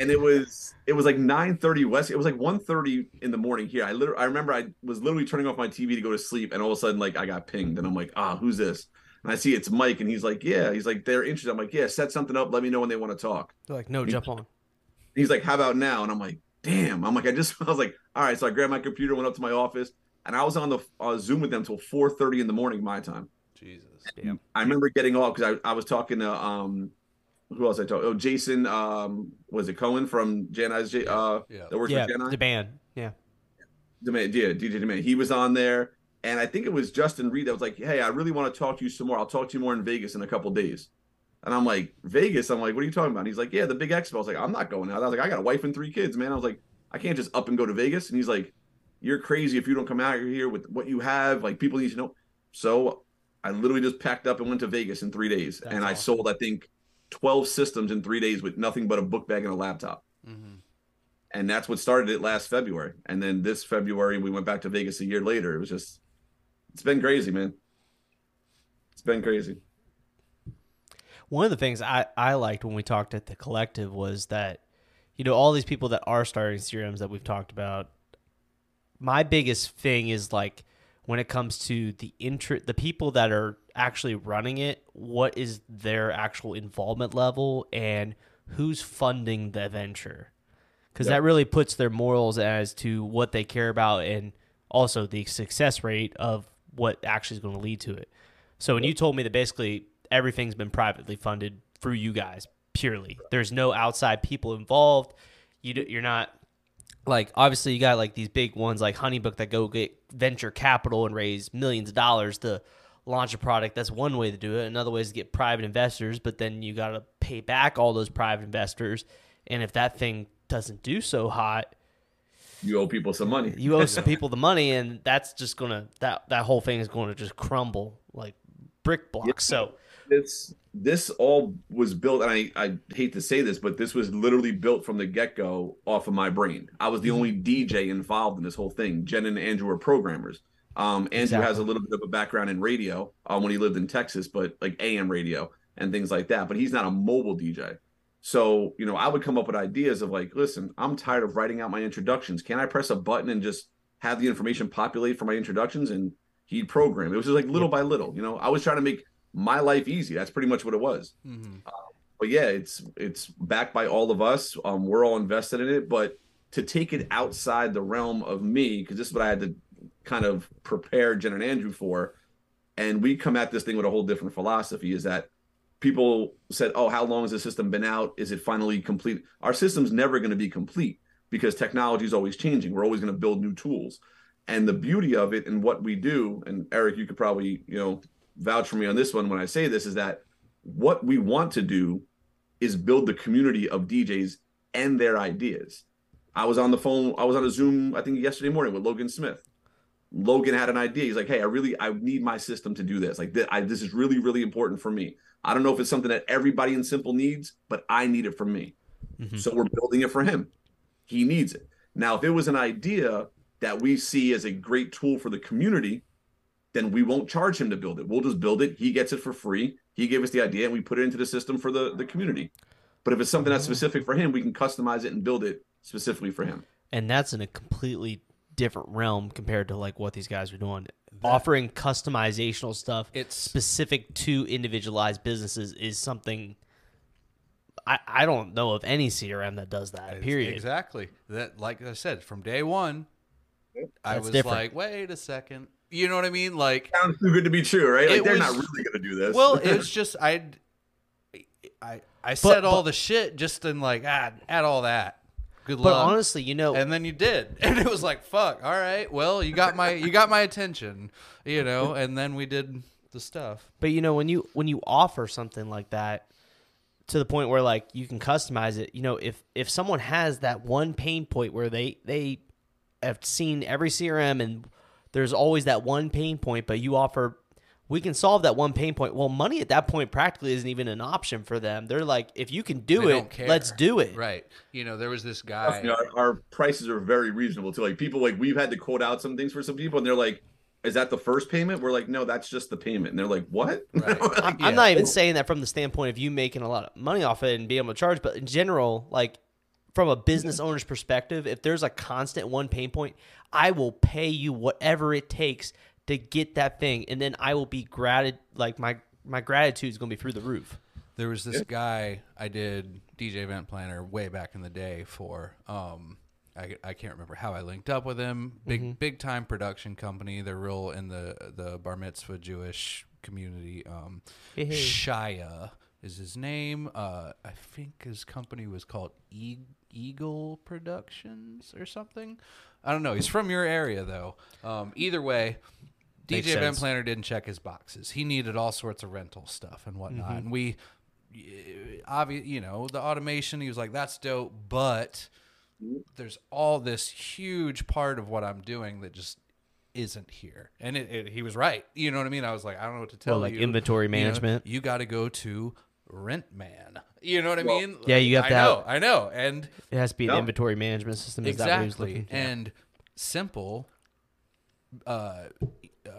and it was it was like 9:30 west it was like 1:30 in the morning here i literally i remember i was literally turning off my tv to go to sleep and all of a sudden like i got pinged and i'm like ah who's this And I see it's Mike, and he's like, "Yeah." He's like, "They're interested." I'm like, "Yeah." Set something up. Let me know when they want to talk. They're like, no, jump on. He's like, "How about now?" And I'm like, "Damn." I'm like, I just I was like, "All right." So I grabbed my computer, went up to my office, and I was on the uh, Zoom with them till 4:30 in the morning my time. Jesus. Damn. I remember getting off because I, I was talking to um who else I talked oh Jason um was it Cohen from Jan I's J uh Yeah. that works Yeah, for Jan I? the band. Yeah. Demand, yeah, DJ Demand. He was on there, and I think it was Justin Reed that was like, "Hey, I really want to talk to you some more. I'll talk to you more in Vegas in a couple days." And I'm like, "Vegas?" I'm like, "What are you talking about?" And he's like, "Yeah, the big expo." I was like, "I'm not going out." I was like, "I got a wife and three kids, man." I was like, "I can't just up and go to Vegas." And he's like, "You're crazy if you don't come out here with what you have. Like, people need to know." So I literally just packed up and went to Vegas in three days, That's and I sold, I think, 12 systems in three days with nothing but a book bag and a laptop Mhm. and that's what started it last February. And then this February, we went back to Vegas a year later. It was just, it's been crazy, man. It's been crazy. One of the things I, I liked when we talked at the collective was that, you know, all these people that are starting CRMs that we've talked about, my biggest thing is like when it comes to the intro, the people that are actually running it, what is their actual involvement level and who's funding the venture? Because Yep. that really puts their morals as to what they care about and also the success rate of what actually is going to lead to it. So when you told me that basically everything's been privately funded through you guys purely, there's no outside people involved. You d- you're not like obviously you got like these big ones like Honeybook that go get venture capital and raise millions of dollars to launch a product. That's one way to do it. Another way is to get private investors, but then you got to pay back all those private investors. And if that thing doesn't do so hot, You owe people some money. you owe some people the money, and that's just gonna that that whole thing is going to just crumble like brick blocks. So It's this all was built, and I, I hate to say this, but this was literally built from the get go off of my brain. I was the only DJ involved in this whole thing. Jen and Andrew are programmers. Um, Andrew Exactly. has a little bit of a background in radio um, when he lived in Texas, but like AM radio and things like that. But he's not a mobile DJ. So, you know, I would come up with ideas of like, listen, I'm tired of writing out my introductions. Can I press a button and just have the information populate for my introductions? And he'd program. It was just like little by little. You know, I was trying to make my life easy. That's pretty much what it was. Mhm. But yeah, it's it's backed by all of us. Um, we're all invested in it. But to take it outside the realm of me, because this is what I had to kind of prepare Jen and Andrew for, and we come at this thing with a whole different philosophy. Is that people said, "Oh, how long has the system been out? Is it finally complete?" Our system's never going to be complete because technology is always changing. We're always going to build new tools, and the beauty of it and what we do. And Eric, you could probably you know vouch for me on this one when I say this is that what we want to do is build the community of DJs and their ideas. I was on the phone, I was on a Zoom, I think yesterday morning with Logan Smith. Logan had an idea. He's like, "Hey, I really, I need my system to do this. Like, th- I, this is really, really important for me. I don't know if it's something that everybody in Simple needs, but I need it for me. Mhm. So we're building it for him. He needs it. Now, if it was an idea that we see as a great tool for the community, then we won't charge him to build it. We'll just build it. He gets it for free. He gave us the idea, and we put it into the system for the the community. But if it's something that's mm-hmm. specific for him, we can customize it and build it specifically for him. and that's in a completely different realm compared to like what these guys are doing. Offering customizational stuff It's specific to individualized businesses is something I, I don't know of any CRM that does that. Period. Exactly. That, like I said, from day one, I That's was different. like, wait a second. You know what I mean? Like, Sounds too good to be true, right? Like It they're was- not really going to do this. well, it was just I, I, I said all but- the shit just in like, ah, add all that. Good But luck. honestly, you know, and then you did, and it was like, fuck. All right, well, you got my, you got my attention, you know. And then we did the stuff. But you know, when you when you offer something like that to the point where like you can customize it, you know, if if someone has that one pain point where they they have seen every CRM and there's always that one pain point, but you offer we can solve that one pain point. Well, money at that point practically isn't even an option for them. They're like, if you can do They it, don't let's do it. Right. You know, there was this Trust guy. me, our, our prices are very reasonable too. Like people, like we've had to quote out some things for some people, and they're like, "Is that the first payment?" We're like, "No, that's just the payment." And they're like, "What?" Right. I'm, Yeah. I'm not even saying that from the standpoint of you making a lot of money off it and being able to charge, but in general, like from a business owner's perspective, if there's a constant one pain point, I will pay you whatever it takes to get that thing, and then I will be gratitude like my my gratitude is gonna be through the roof. There was this guy I did DJ event planner way back in the day for. Um, I, I can't remember how I linked up with him. Big big time production company. They're real in the the bar mitzvah Jewish community. Um, Hey, hey. Shia is his name. Uh, I think his company was called e- Eagle Productions or something. I don't know. He's from your area though. Um, either way. DJ Makes sense. planner didn't check his boxes. He needed all sorts of rental stuff and whatnot. Mm-hmm. And we, obvious, you know, the automation. He was like, "That's dope," but there's all this huge part of what I'm doing that just isn't here. And it, it, he was right. You know what I mean? I was like, I don't know what to tell Well, like you. inventory You know, management? You, got to go to Rent Man. You know what I mean? Yeah, you have to. I to know. have- I know. And It has to be an No. inventory management system. Is that what he was exactly. looking? for? And simple. Uh, uh,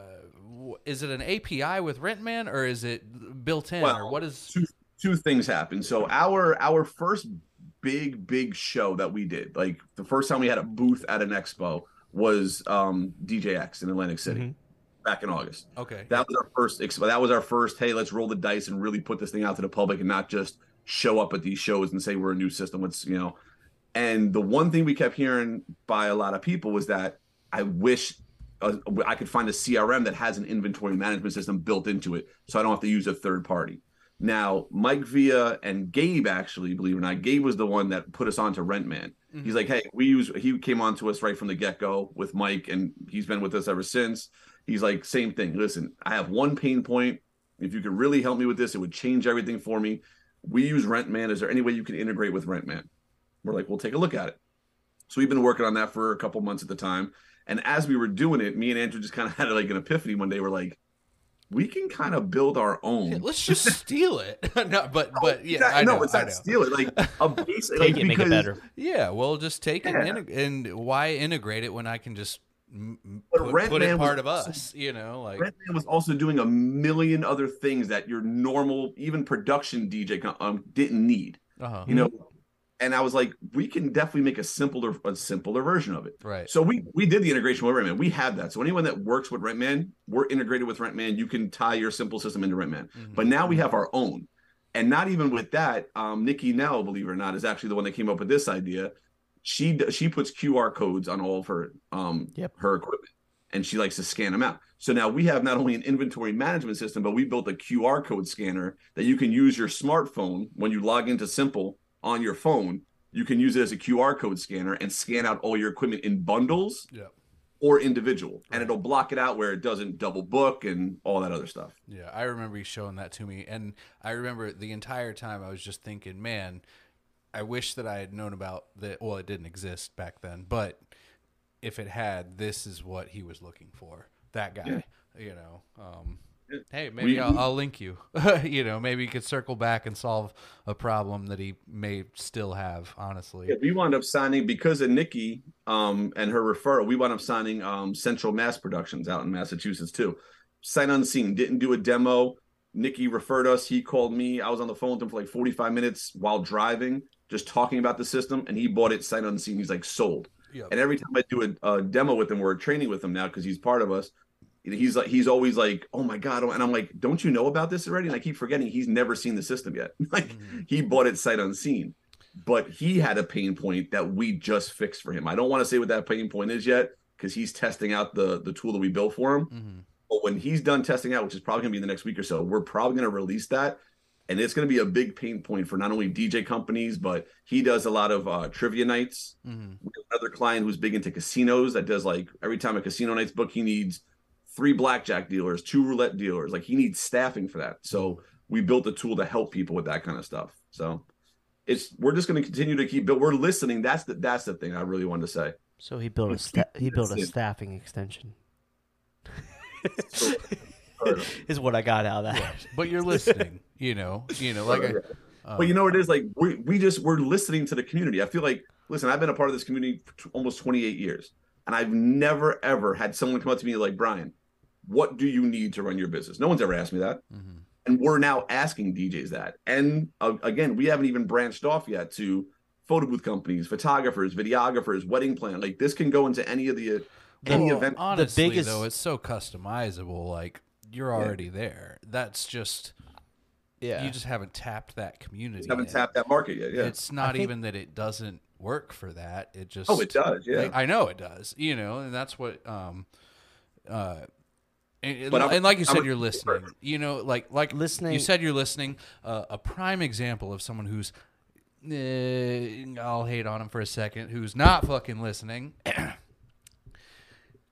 is it an API with Rentman or is it built in or what is? two two things happened. So our our first big big show that we did, like the first time we had a booth at an expo was um DJX in Atlantic City Mhm. Back in August. Okay. That was our first. That was our first. Hey, let's roll the dice and really put this thing out to the public and not just show up at these shows and say we're a new system. Let's you know. And the one thing we kept hearing by a lot of people was that I wish uh, I could find a CRM that has an inventory management system built into it, so I don't have to use a third party. Now, Mike Villa and Gabe actually, believe it or not, Gabe was the one that put us on to Rentman. He's like, hey, we use. He came on to us right from the get go with Mike, and he's been with us ever since. He's like, same thing. Listen, I have one pain point. If you could really help me with this, it would change everything for me. We use Rentman. Is there any way you can integrate with Rentman? We're like, we'll take a look at it. So we've been working on that for a couple months at the time. And as we were doing it, me and Andrew just kind of had like an epiphany one day. We're like, we can kind of build our own. Yeah, let's just steal it. no, but but yeah, Exactly. I know. no, it's I not know. steal it. Like a base, Take like, it, make it better. Yeah, well, just take it and, and why integrate it when I can just m- m- But put, Rent put Man was part of us? You know, like Rentman was also doing a million other things that your normal, even production DJ um, didn't need. uh-huh. You know, and I was like, we can definitely make a simpler, a simpler version of it. right. So we we did the integration with Rentman. We had that. So anyone that works with Rentman, we're integrated with Rentman. You can tie your simple system into Rentman. Mhm. But now we have our own. And not even with that, um, Nikki Nell, believe it or not, is actually the one that came up with this idea. She d- she puts QR codes on all of her um Yep. her equipment, and she likes to scan them out. So now we have not only an inventory management system, but we built a QR code scanner that you can use your smartphone when you log into Simple on your phone. You can use it as a QR code scanner and scan out all your equipment in bundles Yeah. or individual, and it'll block it out where it doesn't double book and all that other stuff. Yeah, I remember you showing that to me, and I remember the entire time I was just thinking, man, I wish that I had known about that. Well, it didn't exist back then, but if it had, this is what he was looking for. That guy, you know. Um, Yeah. hey, maybe We- I'll, I'll link you. you know, maybe you could circle back and solve a problem that he may still have. Honestly, Yeah, we wound up signing because of Nikki um, and her referral. We wound up signing um, Central Mass Productions out in Massachusetts too. Sight unseen, didn't do a demo. Nikki referred us. He called me. I was on the phone with him for like 45 minutes while driving, just talking about the system. And he bought it sight unseen. He's like sold. Yep. And every time I do a, a demo with him, we're training with him now because he's part of us. He's like he's always like, oh my god, and I'm like, don't you know about this already? And I keep forgetting he's never seen the system yet. like Mhm. he bought it sight unseen, but he had a pain point that we just fixed for him. I don't want to say what that pain point is yet because he's testing out the the tool that we built for him. Mhm. But when he's done testing out, which is probably gonna be in the next week or so, we're probably gonna release that. And it's going to be a big pain point for not only DJ companies, but he does a lot of uh, trivia nights Mhm. we have another client who's big into casinos that does like every time a casino night's book, he needs three blackjack dealers, two roulette dealers. Like he needs staffing for that. So we built a tool to help people with that kind of stuff. So it's we're just going to continue to keep but we're listening. That's the that's the thing I really wanted to say. So he built a sta- he built a staffing extension. So- is what I got out of that. But you're listening. you know. You know. Like. I, um, but you know what it is like we we just we're listening to the community. I feel like listen, I've been a part of this community for t- almost 28 years, and I've never ever had someone come up to me like Brian, what do you need to run your business? No one's ever asked me that. mm-hmm. and we're now asking DJs that. And uh, again, we haven't even branched off yet to photo booth companies, photographers, videographers, wedding plan. Like this can go into any of the any Well, event. Honestly, biggest- though, it's so customizable. Like you're already there. That's just Yeah. you just haven't tapped that community. Just haven't yet. tapped that market yet. Yeah. It's not think- even that it doesn't work for that. It just oh, it does. Yeah. Like, I know it does. You know, and that's what um uh and, and like you said, I'm- you're listening. You know, like like Listening- You said you're listening. Uh, a prime example of someone who's, uh, I'll hate on him for a second, who's not fucking listening.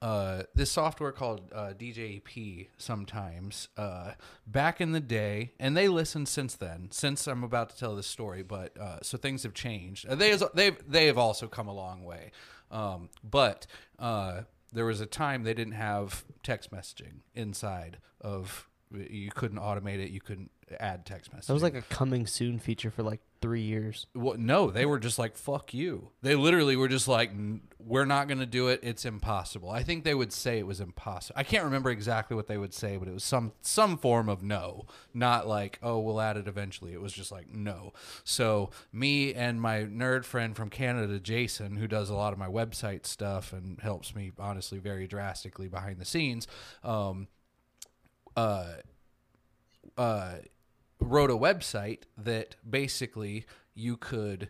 uh, this software called uh, DJP sometimes uh, back in the day, and they listened since then. Since I'm about to tell this story, but uh, so things have changed. Uh, they they've they have also come a long way, um, but uh, there was a time they didn't have text messaging inside of. You couldn't automate it. You couldn't add text messaging. that was like a coming soon feature for like three years. Well, no, they were just like "fuck you." They literally were just like, "N- "We're not going to do it. It's impossible." I think they would say it was impossible. I can't remember exactly what they would say, but it was some some form of no, not like, "Oh, we'll add it eventually." It was just like no. So me and my nerd friend from Canada, Jason, who does a lot of my website stuff and helps me honestly very drastically behind the scenes. Um, uh, uh, wrote a website that basically you could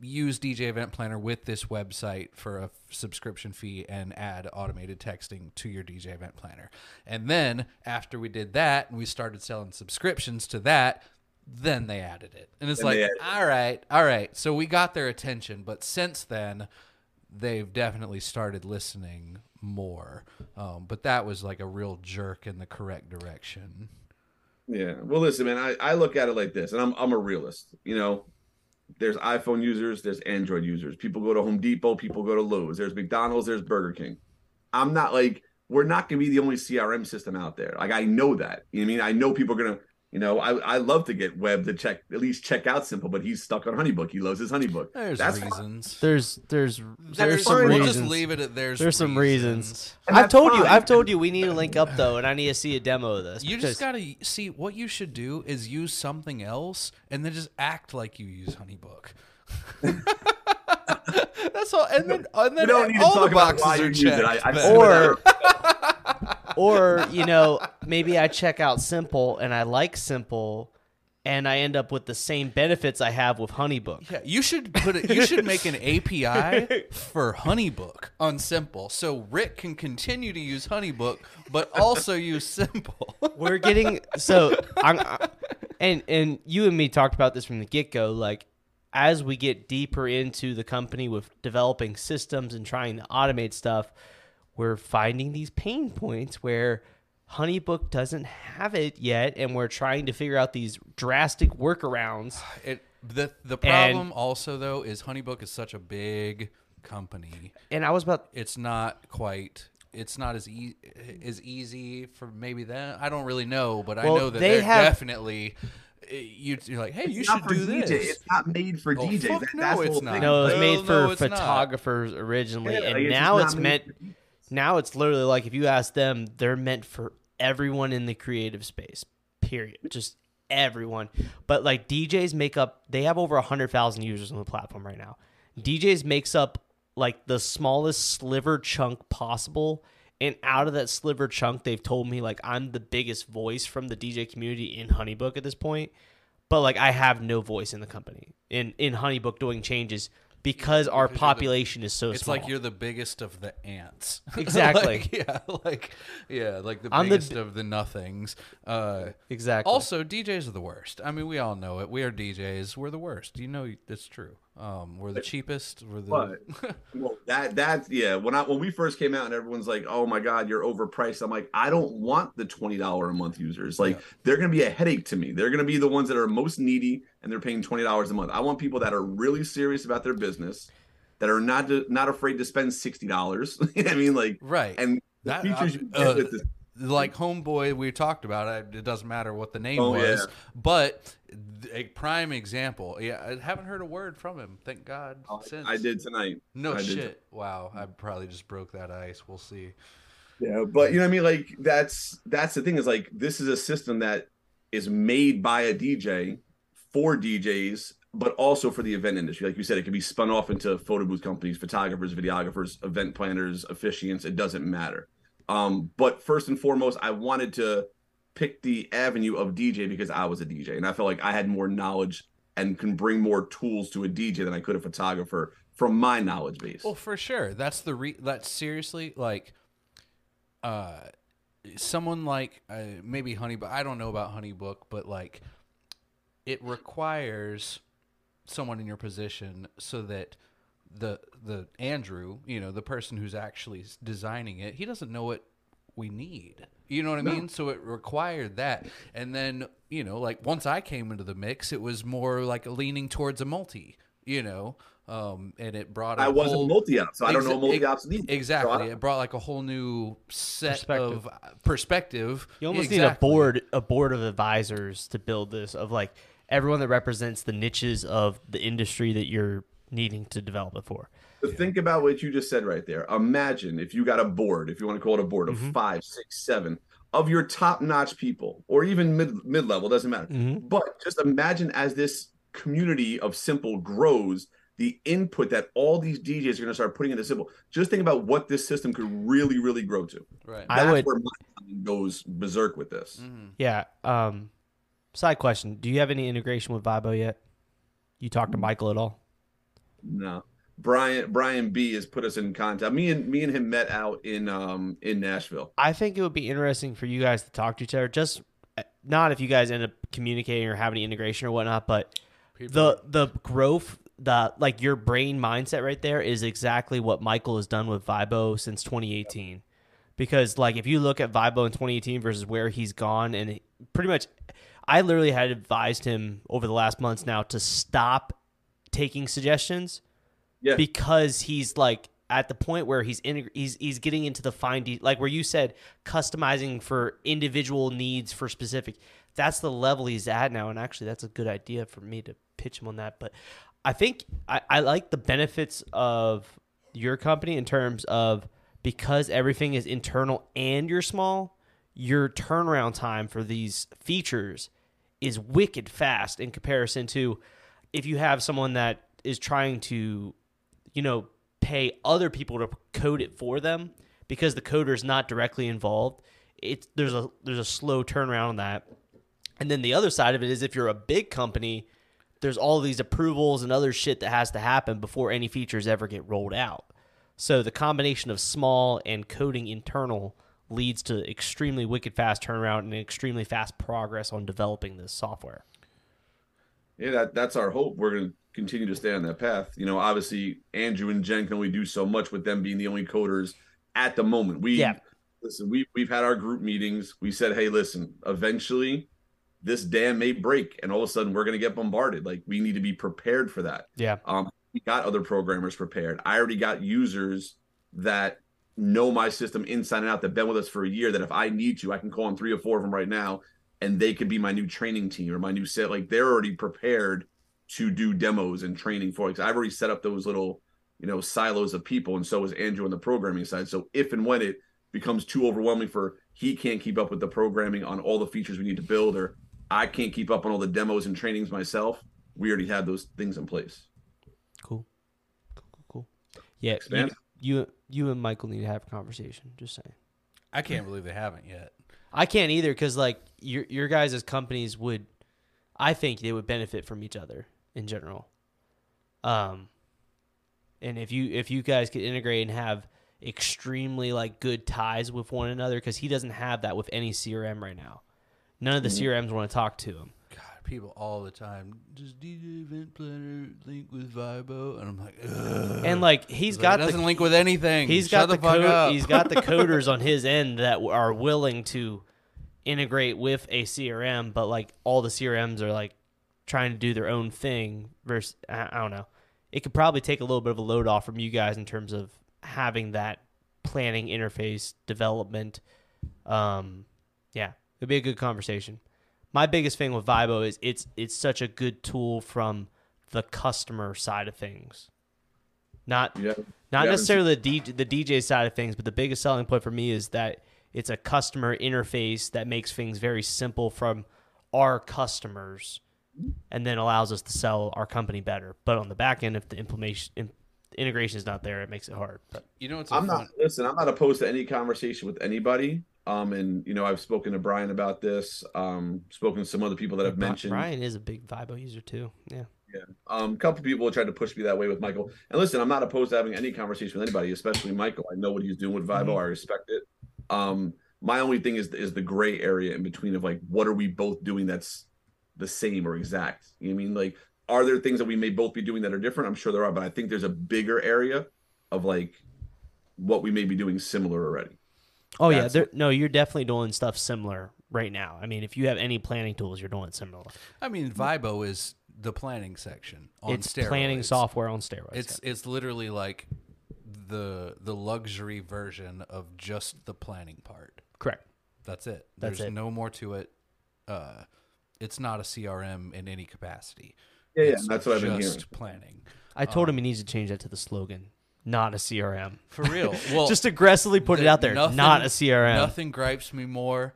use DJ Event Planner with this website for a subscription fee and add automated texting to your DJ Event Planner. And then after we did that and we started selling subscriptions to that, then they added it. And it's Then like, all right, all right. So we got their attention, but since then they've definitely started listening more. Um, but that was like a real jerk in the correct direction. Yeah. Well, listen, man, I, I look at it like this, and I'm I'm a realist. You know, there's iPhone users, there's Android users. People go to Home Depot, people go to Lowe's. There's McDonald's, there's Burger King. I'm not like we're not gonna be the only CRM system out there. Like I know that. You know I mean? I know people are gonna. You know, I, I love to get Web to check at least check out Simple, but he's stuck on HoneyBook. He loves his HoneyBook. There's That's fine. reasons. There's there's there's some fine. we'll reasons. just leave it at there's. There's some reasons. And I've that's told you. I've told you we need to link up though, and I need to see a demo of this. You just gotta see what you should do is use something else and then just act like you use HoneyBook. That's all, and then and You then don't need to all talk the about boxes why you are use checked. it. I, I. Or- or you know maybe I check out Simple and I like Simple, and I end up with the same benefits I have with HoneyBook. Yeah, you should put it. You should make an API for HoneyBook on Simple, so Rick can continue to use HoneyBook, but also use Simple. We're getting so I'm, I, and and you and me talked about this from the get go. Like as we get deeper into the company with developing systems and trying to automate stuff, we're finding these pain points where HoneyBook doesn't have it yet, and we're trying to figure out these drastic workarounds. It the the problem also though is HoneyBook is such a big company. And I was about It's not quite. It's not as e- as easy for maybe them. I don't really know, but I know that they they're have- definitely. Eh, you, you're like, hey, you It's not should for do DJ. this. It's not made for Oh, DJs. That- no, it's not. thing. No, it was made no, for it's not. photographers originally, Yeah, and like, now just it's not meant. Now it's literally like if you ask them, they're meant for everyone in the creative space. Period. Just everyone. But like DJs make up. They have over hundred thousand users on the platform right now. DJs makes up like the smallest sliver chunk possible. And out of that sliver chunk, they've told me like I'm the biggest voice from the DJ community in Honeybook at this point but like I have no voice in the company in in Honeybook doing changes because our Because you're the- population is so small. It's small. like you're the biggest of the ants. Exactly. Like, yeah, like yeah, like the I'm the biggest b- of the nothings. Uh, exactly. also, DJs are the worst. I mean, we all know it. We are DJs. We're the worst. You know it's true. Um, we're the cheapest. We're the But well, that that yeah. When I when we first came out and everyone's like, "Oh my God, you're overpriced," I'm like, I don't want the twenty dollar a month users. Like they're gonna be a headache to me. They're gonna be the ones that are most needy and they're paying twenty dollars a month. I want people that are really serious about their business, that are not not afraid to spend sixty dollars. I mean, like right. and That- features uh, you get uh, with this. Like homeboy we talked about it, it doesn't matter what the name Oh, was yeah. but a prime example yeah i haven't heard a word from him thank god oh, since I did tonight. no I shit wow i probably just broke that ice we'll see Yeah, but you know what I mean. Like that's that's the thing is like this is a system that is made by a DJ for DJs, but also for the event industry. Like you said, it can be spun off into photo booth companies, photographers, videographers, event planners, officiants. It doesn't matter. Um, but first and foremost, I wanted to pick the avenue of DJ because I was a DJ and I felt like I had more knowledge and can bring more tools to a DJ than I could a photographer from my knowledge base. Well, for sure. That's the re. That's seriously like, uh, someone like uh, maybe Honey, but I don't know about Honeybook, but like, it requires someone in your position so that the the Andrew, you know, the person who's actually designing it, he doesn't know what we need. You know what I mean? So it required that. And then, you know, like once I came into the mix, it was more like leaning towards a multi, you know. Um, and it brought I a wasn't whole- multi-op, so I don't know multi ops needs. Exactly. it brought like a whole new set Perspective. of uh, perspective. You almost Exactly. need a board a board of advisors to build this of like everyone that represents the niches of the industry that you're needing to develop it for. But think about what you just said right there. Imagine if you got a board, if you want to call it a board of Mhm. five, six, seven of your top-notch people, or even mid mid-level, doesn't matter. Mhm. But just imagine as this community of simple grows, the input that all these DJs are going to start putting into simple. Just think about what this system could really, really grow to. Right. I That's would- where my mind goes berserk with this. Mhm. Yeah. Um side question. Do you have any integration with Vibo yet? You talked to Michael at all? No. Brian Brian B has put us in contact. Me and me and him met out in um in Nashville. I think it would be interesting for you guys to talk to each other. Just uh, not if you guys end up communicating or have any integration or whatnot, but the the growth, the like your brain mindset right there is exactly what Michael has done with Vibo since 2018. Because like if you look at Vibo in 2018 versus where he's gone, and pretty much, I literally had advised him over the last months now to stop taking suggestions Yeah. because he's like at the point where he's in, he's he's getting into the fine de- like where you said customizing for individual needs for specific that's the level he's at now and actually that's a good idea for me to pitch him on that but i think i, I like the benefits of your company in terms of because everything is internal and you're small your turnaround time for these features is wicked fast in comparison to if you have someone that is trying to you know pay other people to code it for them because the coder is not directly involved it's there's a there's a slow turnaround on that. And then the other side of it is if you're a big company there's all these approvals and other shit that has to happen before any features ever get rolled out. So the combination of small and coding internal leads to extremely wicked fast turnaround and extremely fast progress on developing this software Yeah, that, that's our hope. We're going to continue to stay on that path. You know, obviously, Andrew and Jen can only do so much with them being the only coders at the moment. We Yeah. listen. We we've had our group meetings. We said, hey, listen. Eventually, this dam may break, and all of a sudden, we're going to get bombarded. Like we need to be prepared for that. yeah Um, we got other programmers prepared. I already got users that know my system inside and out that've been with us for a year. That if I need to, I can call on three or four of them right now, and they could be my new training team or my new set. Like they're already prepared to do demos and training for. Because I've already set up those little, you know, silos of people, and so is Andrew on the programming side. So if and when it becomes too overwhelming for he can't keep up with the programming on all the features we need to build, or I can't keep up on all the demos and trainings myself, we already have those things in place. Cool. Cool, cool, cool. Yeah, you, Expand. you you and Michael need to have a conversation. Just saying. I can't believe they haven't yet. I can't either because like your your guys' as companies would, I think they would benefit from each other in general. Um, and if you if you guys could integrate and have extremely like good ties with one another because he doesn't have that with any CRM right now. None of the CRMs want to talk to him. People all the time. Does DJ Event Planner link with Vibo? And I'm like, Ugh. And like he's got it doesn't link with anything. He's Shut got the, the, fuck code, up. he's got the coders on his end that are willing to integrate with a CRM, but like all the CRMs are like trying to do their own thing. Versus, I, I don't know. It could probably take a little bit of a load off from you guys in terms of having that planning interface development. Um, yeah, it'd be a good conversation. My biggest thing with Vibo is it's it's such a good tool from the customer side of things. Not Yeah. not Yeah, necessarily the DJ, the DJ side of things, but the biggest selling point for me is that it's a customer interface that makes things very simple from our customers, and then allows us to sell our company better. But on the back end, if the implementation, integration is not there, it makes it hard. But You know, it's I'm not listen. I'm not opposed to any conversation with anybody. Um, and you know, I've spoken to Brian about this. Um, spoken to some other people that I've mentioned. Brian is a big Vibo user too. Yeah. Um, a couple people tried to push me that way with Michael. And listen, I'm not opposed to having any conversation with anybody, especially Michael. I know what he's doing with Vibo. Mhm. I respect it. Um, my only thing is is the gray area in between of like what are we both doing that's the same or exact. You know what I mean? Like, are there things that we may both be doing that are different? I'm sure there are, but I think there's a bigger area of like what we may be doing similar already. Oh yeah, there, no, you're definitely doing stuff similar right now. I mean, if you have any planning tools, you're doing it similar. I mean, Vibo is the planning section on it's steroids. planning software on steroids. It's it's literally like the the luxury version of just the planning part. correct. That's it. That's There's it. no more to it. Uh, it's not a CRM in any capacity. Yeah, yeah, It's that's what I've been just hearing. planning. I told him he needs to change that to the slogan, not a CRM. For real. Well, Just aggressively put it out there, nothing- not a CRM. Nothing gripes me more,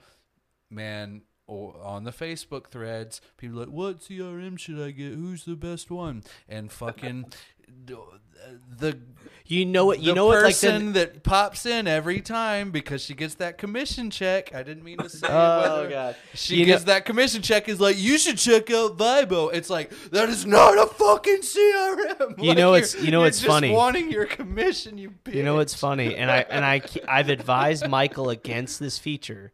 man. Or on the Facebook threads, people are like, "What CRM should I get? Who's the best one?" And fucking the You know what? You the know what? Like person the, that pops in every time because she gets that commission check. I didn't mean to say. Oh, God. She You gets know- that commission check. Is like you should check out Vibo. It's like that is not a fucking CRM. You Like, know it's- you know it's funny. Wanting your commission, you bitch. you know what's funny, and I and I I've advised Michael against this feature.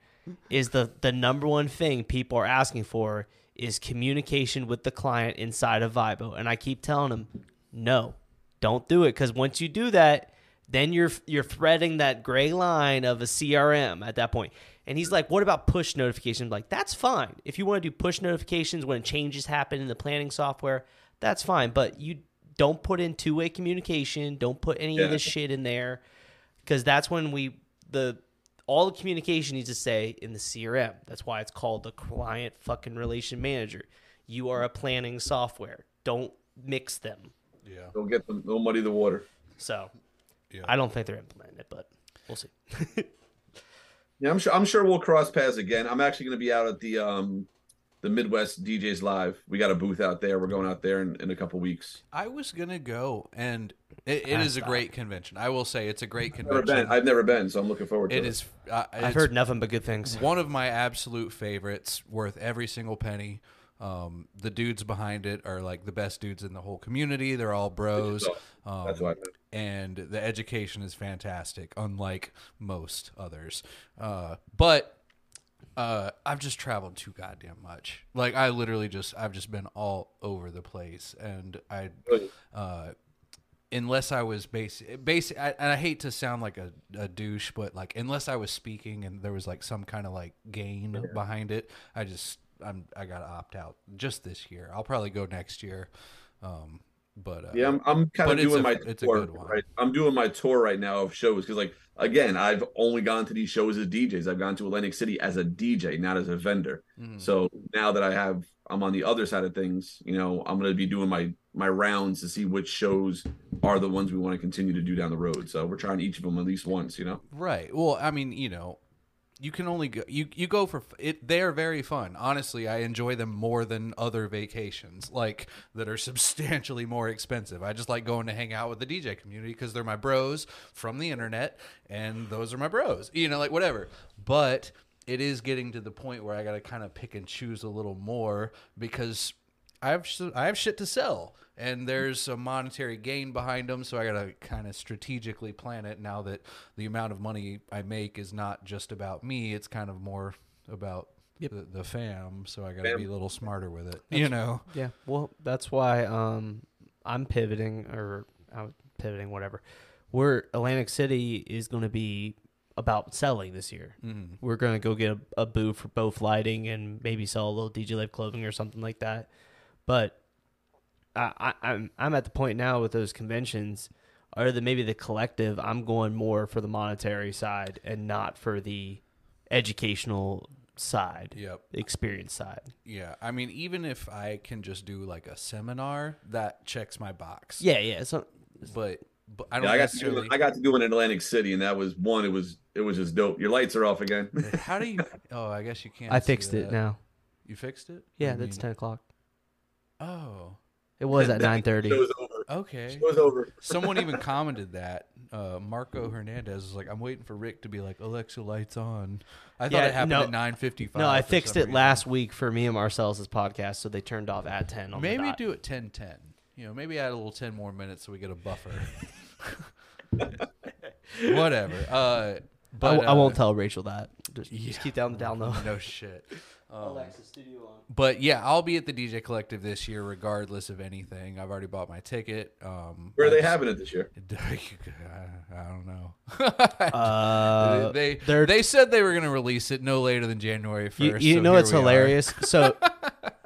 Is the the number one thing people are asking for is communication with the client inside of Vibo, and I keep telling him, no, don't do it because once you do that, then you're you're threading that gray line of a CRM at that point. And he's like, "What about push notifications?" I'm like, that's fine. If you want to do push notifications when changes happen in the planning software, that's fine. But you don't put in two way communication. Don't put any of this shit in there because that's when we the all the communication needs to say in the CRM. That's why it's called the client fucking relation manager. You are a planning software. Don't mix them. Yeah. Don't get them. Don't muddy the water. So Yeah. I don't think they're implementing it, but we'll see. Yeah, I'm sure. I'm sure we'll cross paths again. I'm actually going to be out at the um, the Midwest DJs Live. We got a booth out there. We're going out there in, in a couple weeks. I was gonna go, and it, it Ah, a great convention. I will say it's a great Never convention. been. I've never been, so I'm looking forward to it. It is. Uh, I've heard nothing but good things. one of my absolute favorites, worth every single penny. Um, the dudes behind it are like the best dudes in the whole community. They're all bros. Um, That's why. I meant. and the education is fantastic, unlike most others. Uh, but uh, I've just traveled too goddamn much. Like I literally just I've just been all over the place, and I uh, unless I was basic, basic, I, and I hate to sound like a, a douche, but like unless I was speaking and there was like some kind of like gain behind it, I just I'm I gotta opt out just this year. I'll probably go next year. Um, but uh, Yeah, I'm, I'm kind of doing a- my it's a tour. good one. Right, I'm doing my tour right now of shows because, like, again, I've only gone to these shows as DJs. I've gone to Atlantic City as a DJ, not as a vendor. mhm. So now that I have, I'm on the other side of things. You know, I'm going to be doing my my rounds to see which shows are the ones we want to continue to do down the road. So we're trying each of them at least once. You know. Right. Well, I mean, you know, you can only go you you go for it they're very fun. Honestly, I enjoy them more than other vacations like that are substantially more expensive. I just like going to hang out with the DJ community cuz they're my bros from the internet and those are my bros. You know, like whatever. But it is getting to the point where I got to kind of pick and choose a little more because I have I have shit to sell, and there's some monetary gain behind them. So I gotta kind of strategically plan it. Now that the amount of money I make is not just about me, it's kind of more about the, the fam. So I gotta Fam. be a little smarter with it. you know, Yeah, well, that's why um, I'm pivoting or I'm pivoting, whatever. We're Atlantic City is going to be about selling this year. Mhm. We're going to go get a, a booth for both lighting and maybe sell a little DJ Live clothing or something like that. But I, I, I'm I'm at the point now with those conventions, other than maybe the collective, I'm going more for the monetary side and not for the educational side, Yep. experience side. Yeah. I mean, even if I can just do like a seminar, that checks my box. Yeah, yeah. So But but I don't Yeah, I got to do it, I got to do in Atlantic City, and that was one. It was it was just dope. Your lights are off again. How do you? Oh, I guess you can't. I see fixed it that. now. You fixed it? Yeah, I that's mean- ten o'clock. Oh. It was at Then nine thirty. Show's over. Okay. Show's over. Someone even commented that. Uh, Marco Hernandez was like, "I'm waiting for Rick to be like, Alexa, lights on." I thought Yeah, it happened no. at 9:55. No, I fixed it reason. last week for me and Marcel's podcast, so they turned off at ten. On the Maybe dot. do it 10:10. You know, maybe add a little 10 more minutes so we get a buffer. Whatever. Uh, I, but w- I won't uh, tell Rachel that. Just, yeah. just keep down the down low. No shit. Um, Alexa, studio on. but yeah, I'll be at the DJ Collective this year, regardless of anything. I've already bought my ticket. Um, Where are they I just- having it this year? I don't know. Uh, they they're- they said they were going to release it no later than January first. you so know it's hilarious. So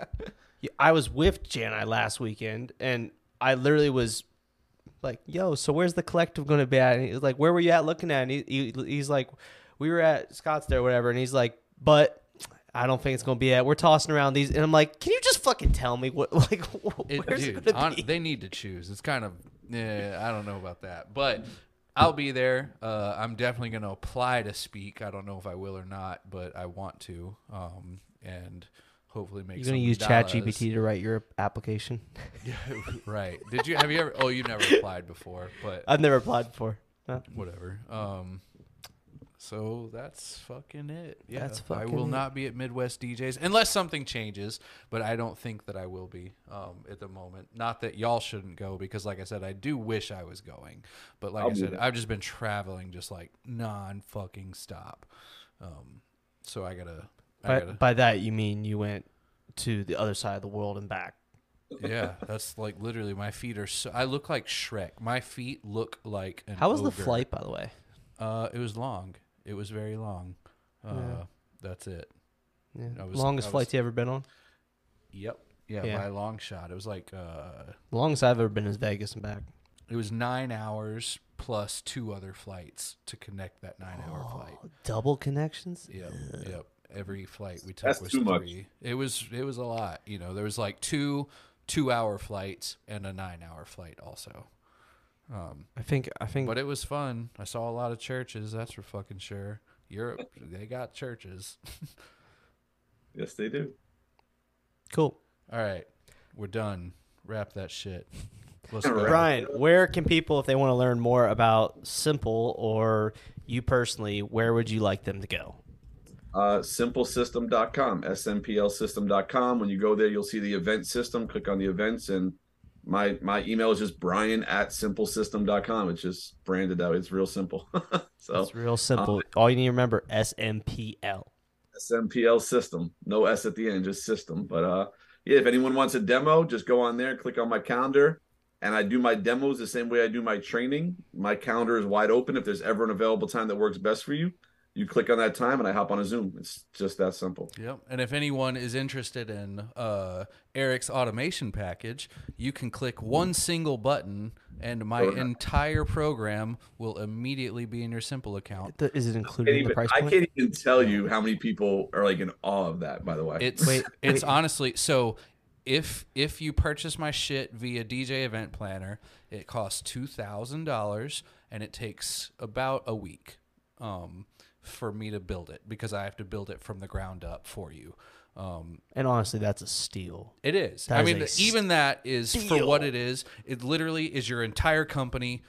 I was with Janai last weekend, and I literally was like, "Yo, so where's the collective going to be at?" And he was like, "Where were you at looking at?" And he, he, he's like, "We were at Scottsdale, or whatever." And he's like, "But." I don't think it's gonna be at. We're tossing around these, and I'm like, "Can you just fucking tell me what, like, It, where's dude, it gonna hon- be?" they need to choose. It's kind of, yeah, I don't know about that, but I'll be there. Uh, I'm definitely going to apply to speak. I don't know if I will or not, but I want to, um, and hopefully make. You're gonna some use. ChatGPT to write your application. right? Did you have you ever? Oh, you never applied before, but I've never applied before. Whatever. Um, so that's fucking it. Yeah, That's I will it. not be at Midwest DJs unless something changes, but I don't think that I will be um, at the moment. Not that y'all shouldn't go because, like I said, I do wish I was going, but like I'll I said, there. I've just been traveling just like non fucking stop. Um, so I gotta, I By, gotta, by that you mean you went to the other side of the world and back. yeah, that's like literally my feet are. so I look like Shrek. My feet look like an. How was the flight, by the way? Uh, it was long. It was very long. Uh, Yeah. That's it. Yeah. I was- Longest I was- flights you ever been on? Yep. Yeah, Yeah. by a long shot. It was like uh, The longest I've ever been is Vegas and back. it was nine hours plus two other flights to connect that nine-hour flight. Double connections? Yep. Yep. Every flight we took That's was too much. three. It was it was a lot. You know, there was like two two-hour flights and a nine-hour flight also. Um, I think I think but it was fun. I saw a lot of churches. That's for fucking sure. Europe, they got churches. Yes, they do. cool. All right, we're done. Wrap that shit. Let's go. Right. Brian, where can people if they want to learn more about Simple or you personally, where would you like them to go? Uh, simplesystem.com, smplsystem.com. When you go there, you'll see the event system. Click on the events, and my my email is just brian at simplesystem.com. It's just branded out. It's real simple. so It's real simple. All you need to remember SMPL. SMPL system, no S at the end, just system. But uh, yeah, if anyone wants a demo, just go on there, click on my calendar, and I do my demos the same way I do my training. My calendar is wide open. If there's ever an available time that works best for you, you click on that time, and I hop on a Zoom. It's just that simple. Yep. And if anyone is interested in uh, Erik's automation package, you can click one single button, and my entire program will immediately be in your Simple account. Th- Is it included in the even, price I can't even tell you how many people are like in awe of that. By the way, It's Wait, it's wait. honestly so. If if you purchase my shit via DJ Event Planner, it costs two thousand dollars, and it takes about a week um, for me to build it because I have to build it from the ground up for you. Um, And honestly, that's a steal. It is. That I is mean, even that is for what it is. It literally is your entire company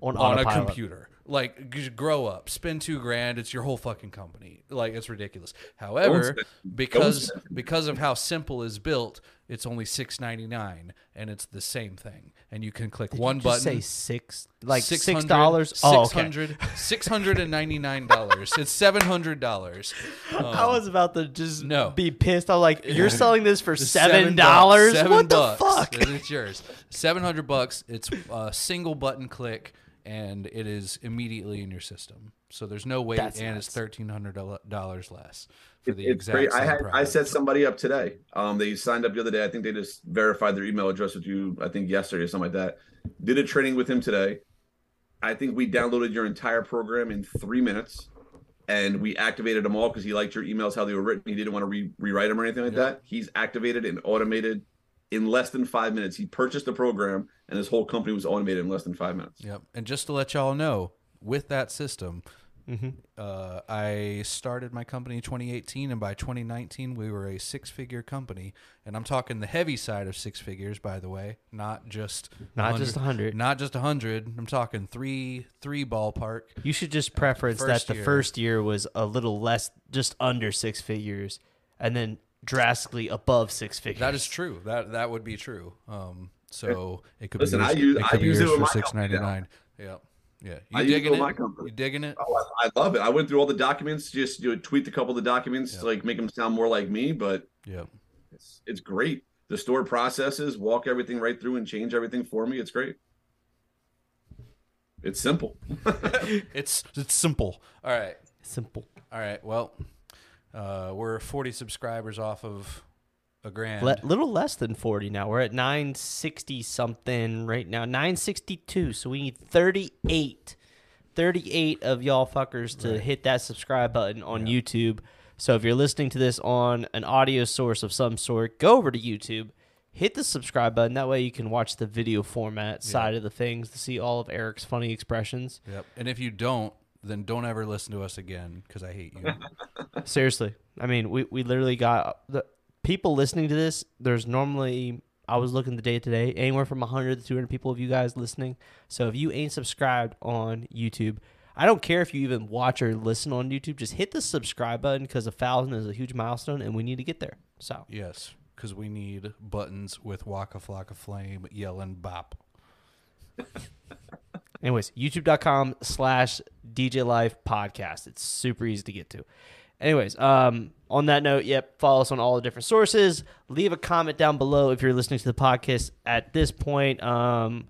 On, on a computer. Like, grow up, spend two grand. It's your whole fucking company. Like, it's ridiculous. However, because because of how simple is built, it's only six ninety nine, and it's the same thing. And you can click Did one button. say six, like six 600 dollars. Oh, okay. 600 $699. it's seven hundred dollars. I um, was about to just no. be pissed. I'm like, you're selling this for seven dollars? bucks. What the bucks. fuck? And It's yours. Seven hundred bucks. It's a single button click, and it is immediately in your system. So there's no wait, That's and it's thirteen hundred dollars less for the it's exact great. same I had product. I set somebody up today. Um, they signed up the other day. I think they just verified their email address with you. I think yesterday or something like that. Did a training with him today. I think we downloaded your entire program in three minutes, and we activated them all because he liked your emails how they were written. He didn't want to re- rewrite them or anything like Yeah. that. He's activated and automated in less than five minutes. He purchased the program, and his whole company was automated in less than five minutes. Yep. And just to let y'all know, with that system, Uh, I started my company 2018, and by 2019, we were a six-figure company. And I'm talking the heavy side of six figures, by the way, not just Not just 100. not just 100. I'm talking three, three ballpark. You should just preference that the year. first year was a little less, just under six figures, and then drastically above six figures. That is true. That that would be true. Um, so it could Listen, be yours, I use- it I could be use it with for my six company ninety now. nine. Yeah, yeah. You I digging it? my company. You digging it? Oh, I, I love it. I went through all the documents, just you know, tweaked a couple of the documents to like make them sound more like me, but Yeah. it's it's great. The store processes, walk everything right through and change everything for me. It's great. It's simple. It's it's simple. All right. simple. All right. Well, uh, we're forty subscribers off of a grand. Le- little less than 40 now. We're at 960 something right now. 962. So we need 38. 38 of y'all fuckers to hit that subscribe button on YouTube. So if you're listening to this on an audio source of some sort, go over to YouTube, hit the subscribe button. That way you can watch the video format side of the things to see all of Erik's funny expressions. Yep. And if you don't, then don't ever listen to us again because I hate you. Seriously. I mean, we, we literally got the people listening to this. There's normally, I was looking the day today, anywhere from 100 to 200 people of you guys listening. So if you ain't subscribed on YouTube, I don't care if you even watch or listen on YouTube, just hit the subscribe button because a thousand is a huge milestone and we need to get there. So, yes, because we need buttons with Waka Flocka Flame yelling bop. anyways, youtube.com slash DJ Life podcast. It's super easy to get to. Anyways, um, on that note, yep, follow us on all the different sources. Leave a comment down below if you're listening to the podcast at this point. Um,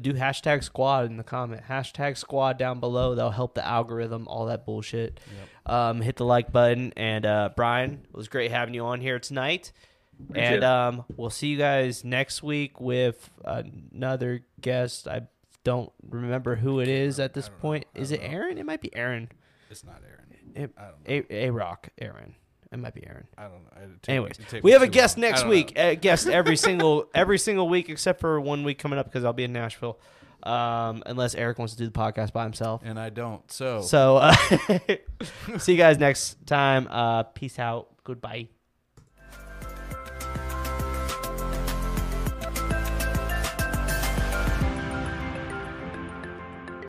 do hashtag squad in the comment. Hashtag squad down below. That'll help the algorithm, all that bullshit. Um, hit the like button. And uh, Brian, it was great having you on here tonight. Appreciate and um, we'll see you guys next week with another guest. I don't remember who it is at this point. Is it Aaron? It might be Aaron. It's not Aaron. It, I don't know. a, a Rock Aaron. It might be Aaron. I don't know. It'd take- Anyways, it'd take we me have a too guest long. I next don't week. know. A guest every single every single week except for one week coming up because I'll be in Nashville. Um, unless Erik wants to do the podcast by himself. And I don't. So, So uh, see you guys next time. Uh, peace out. Goodbye.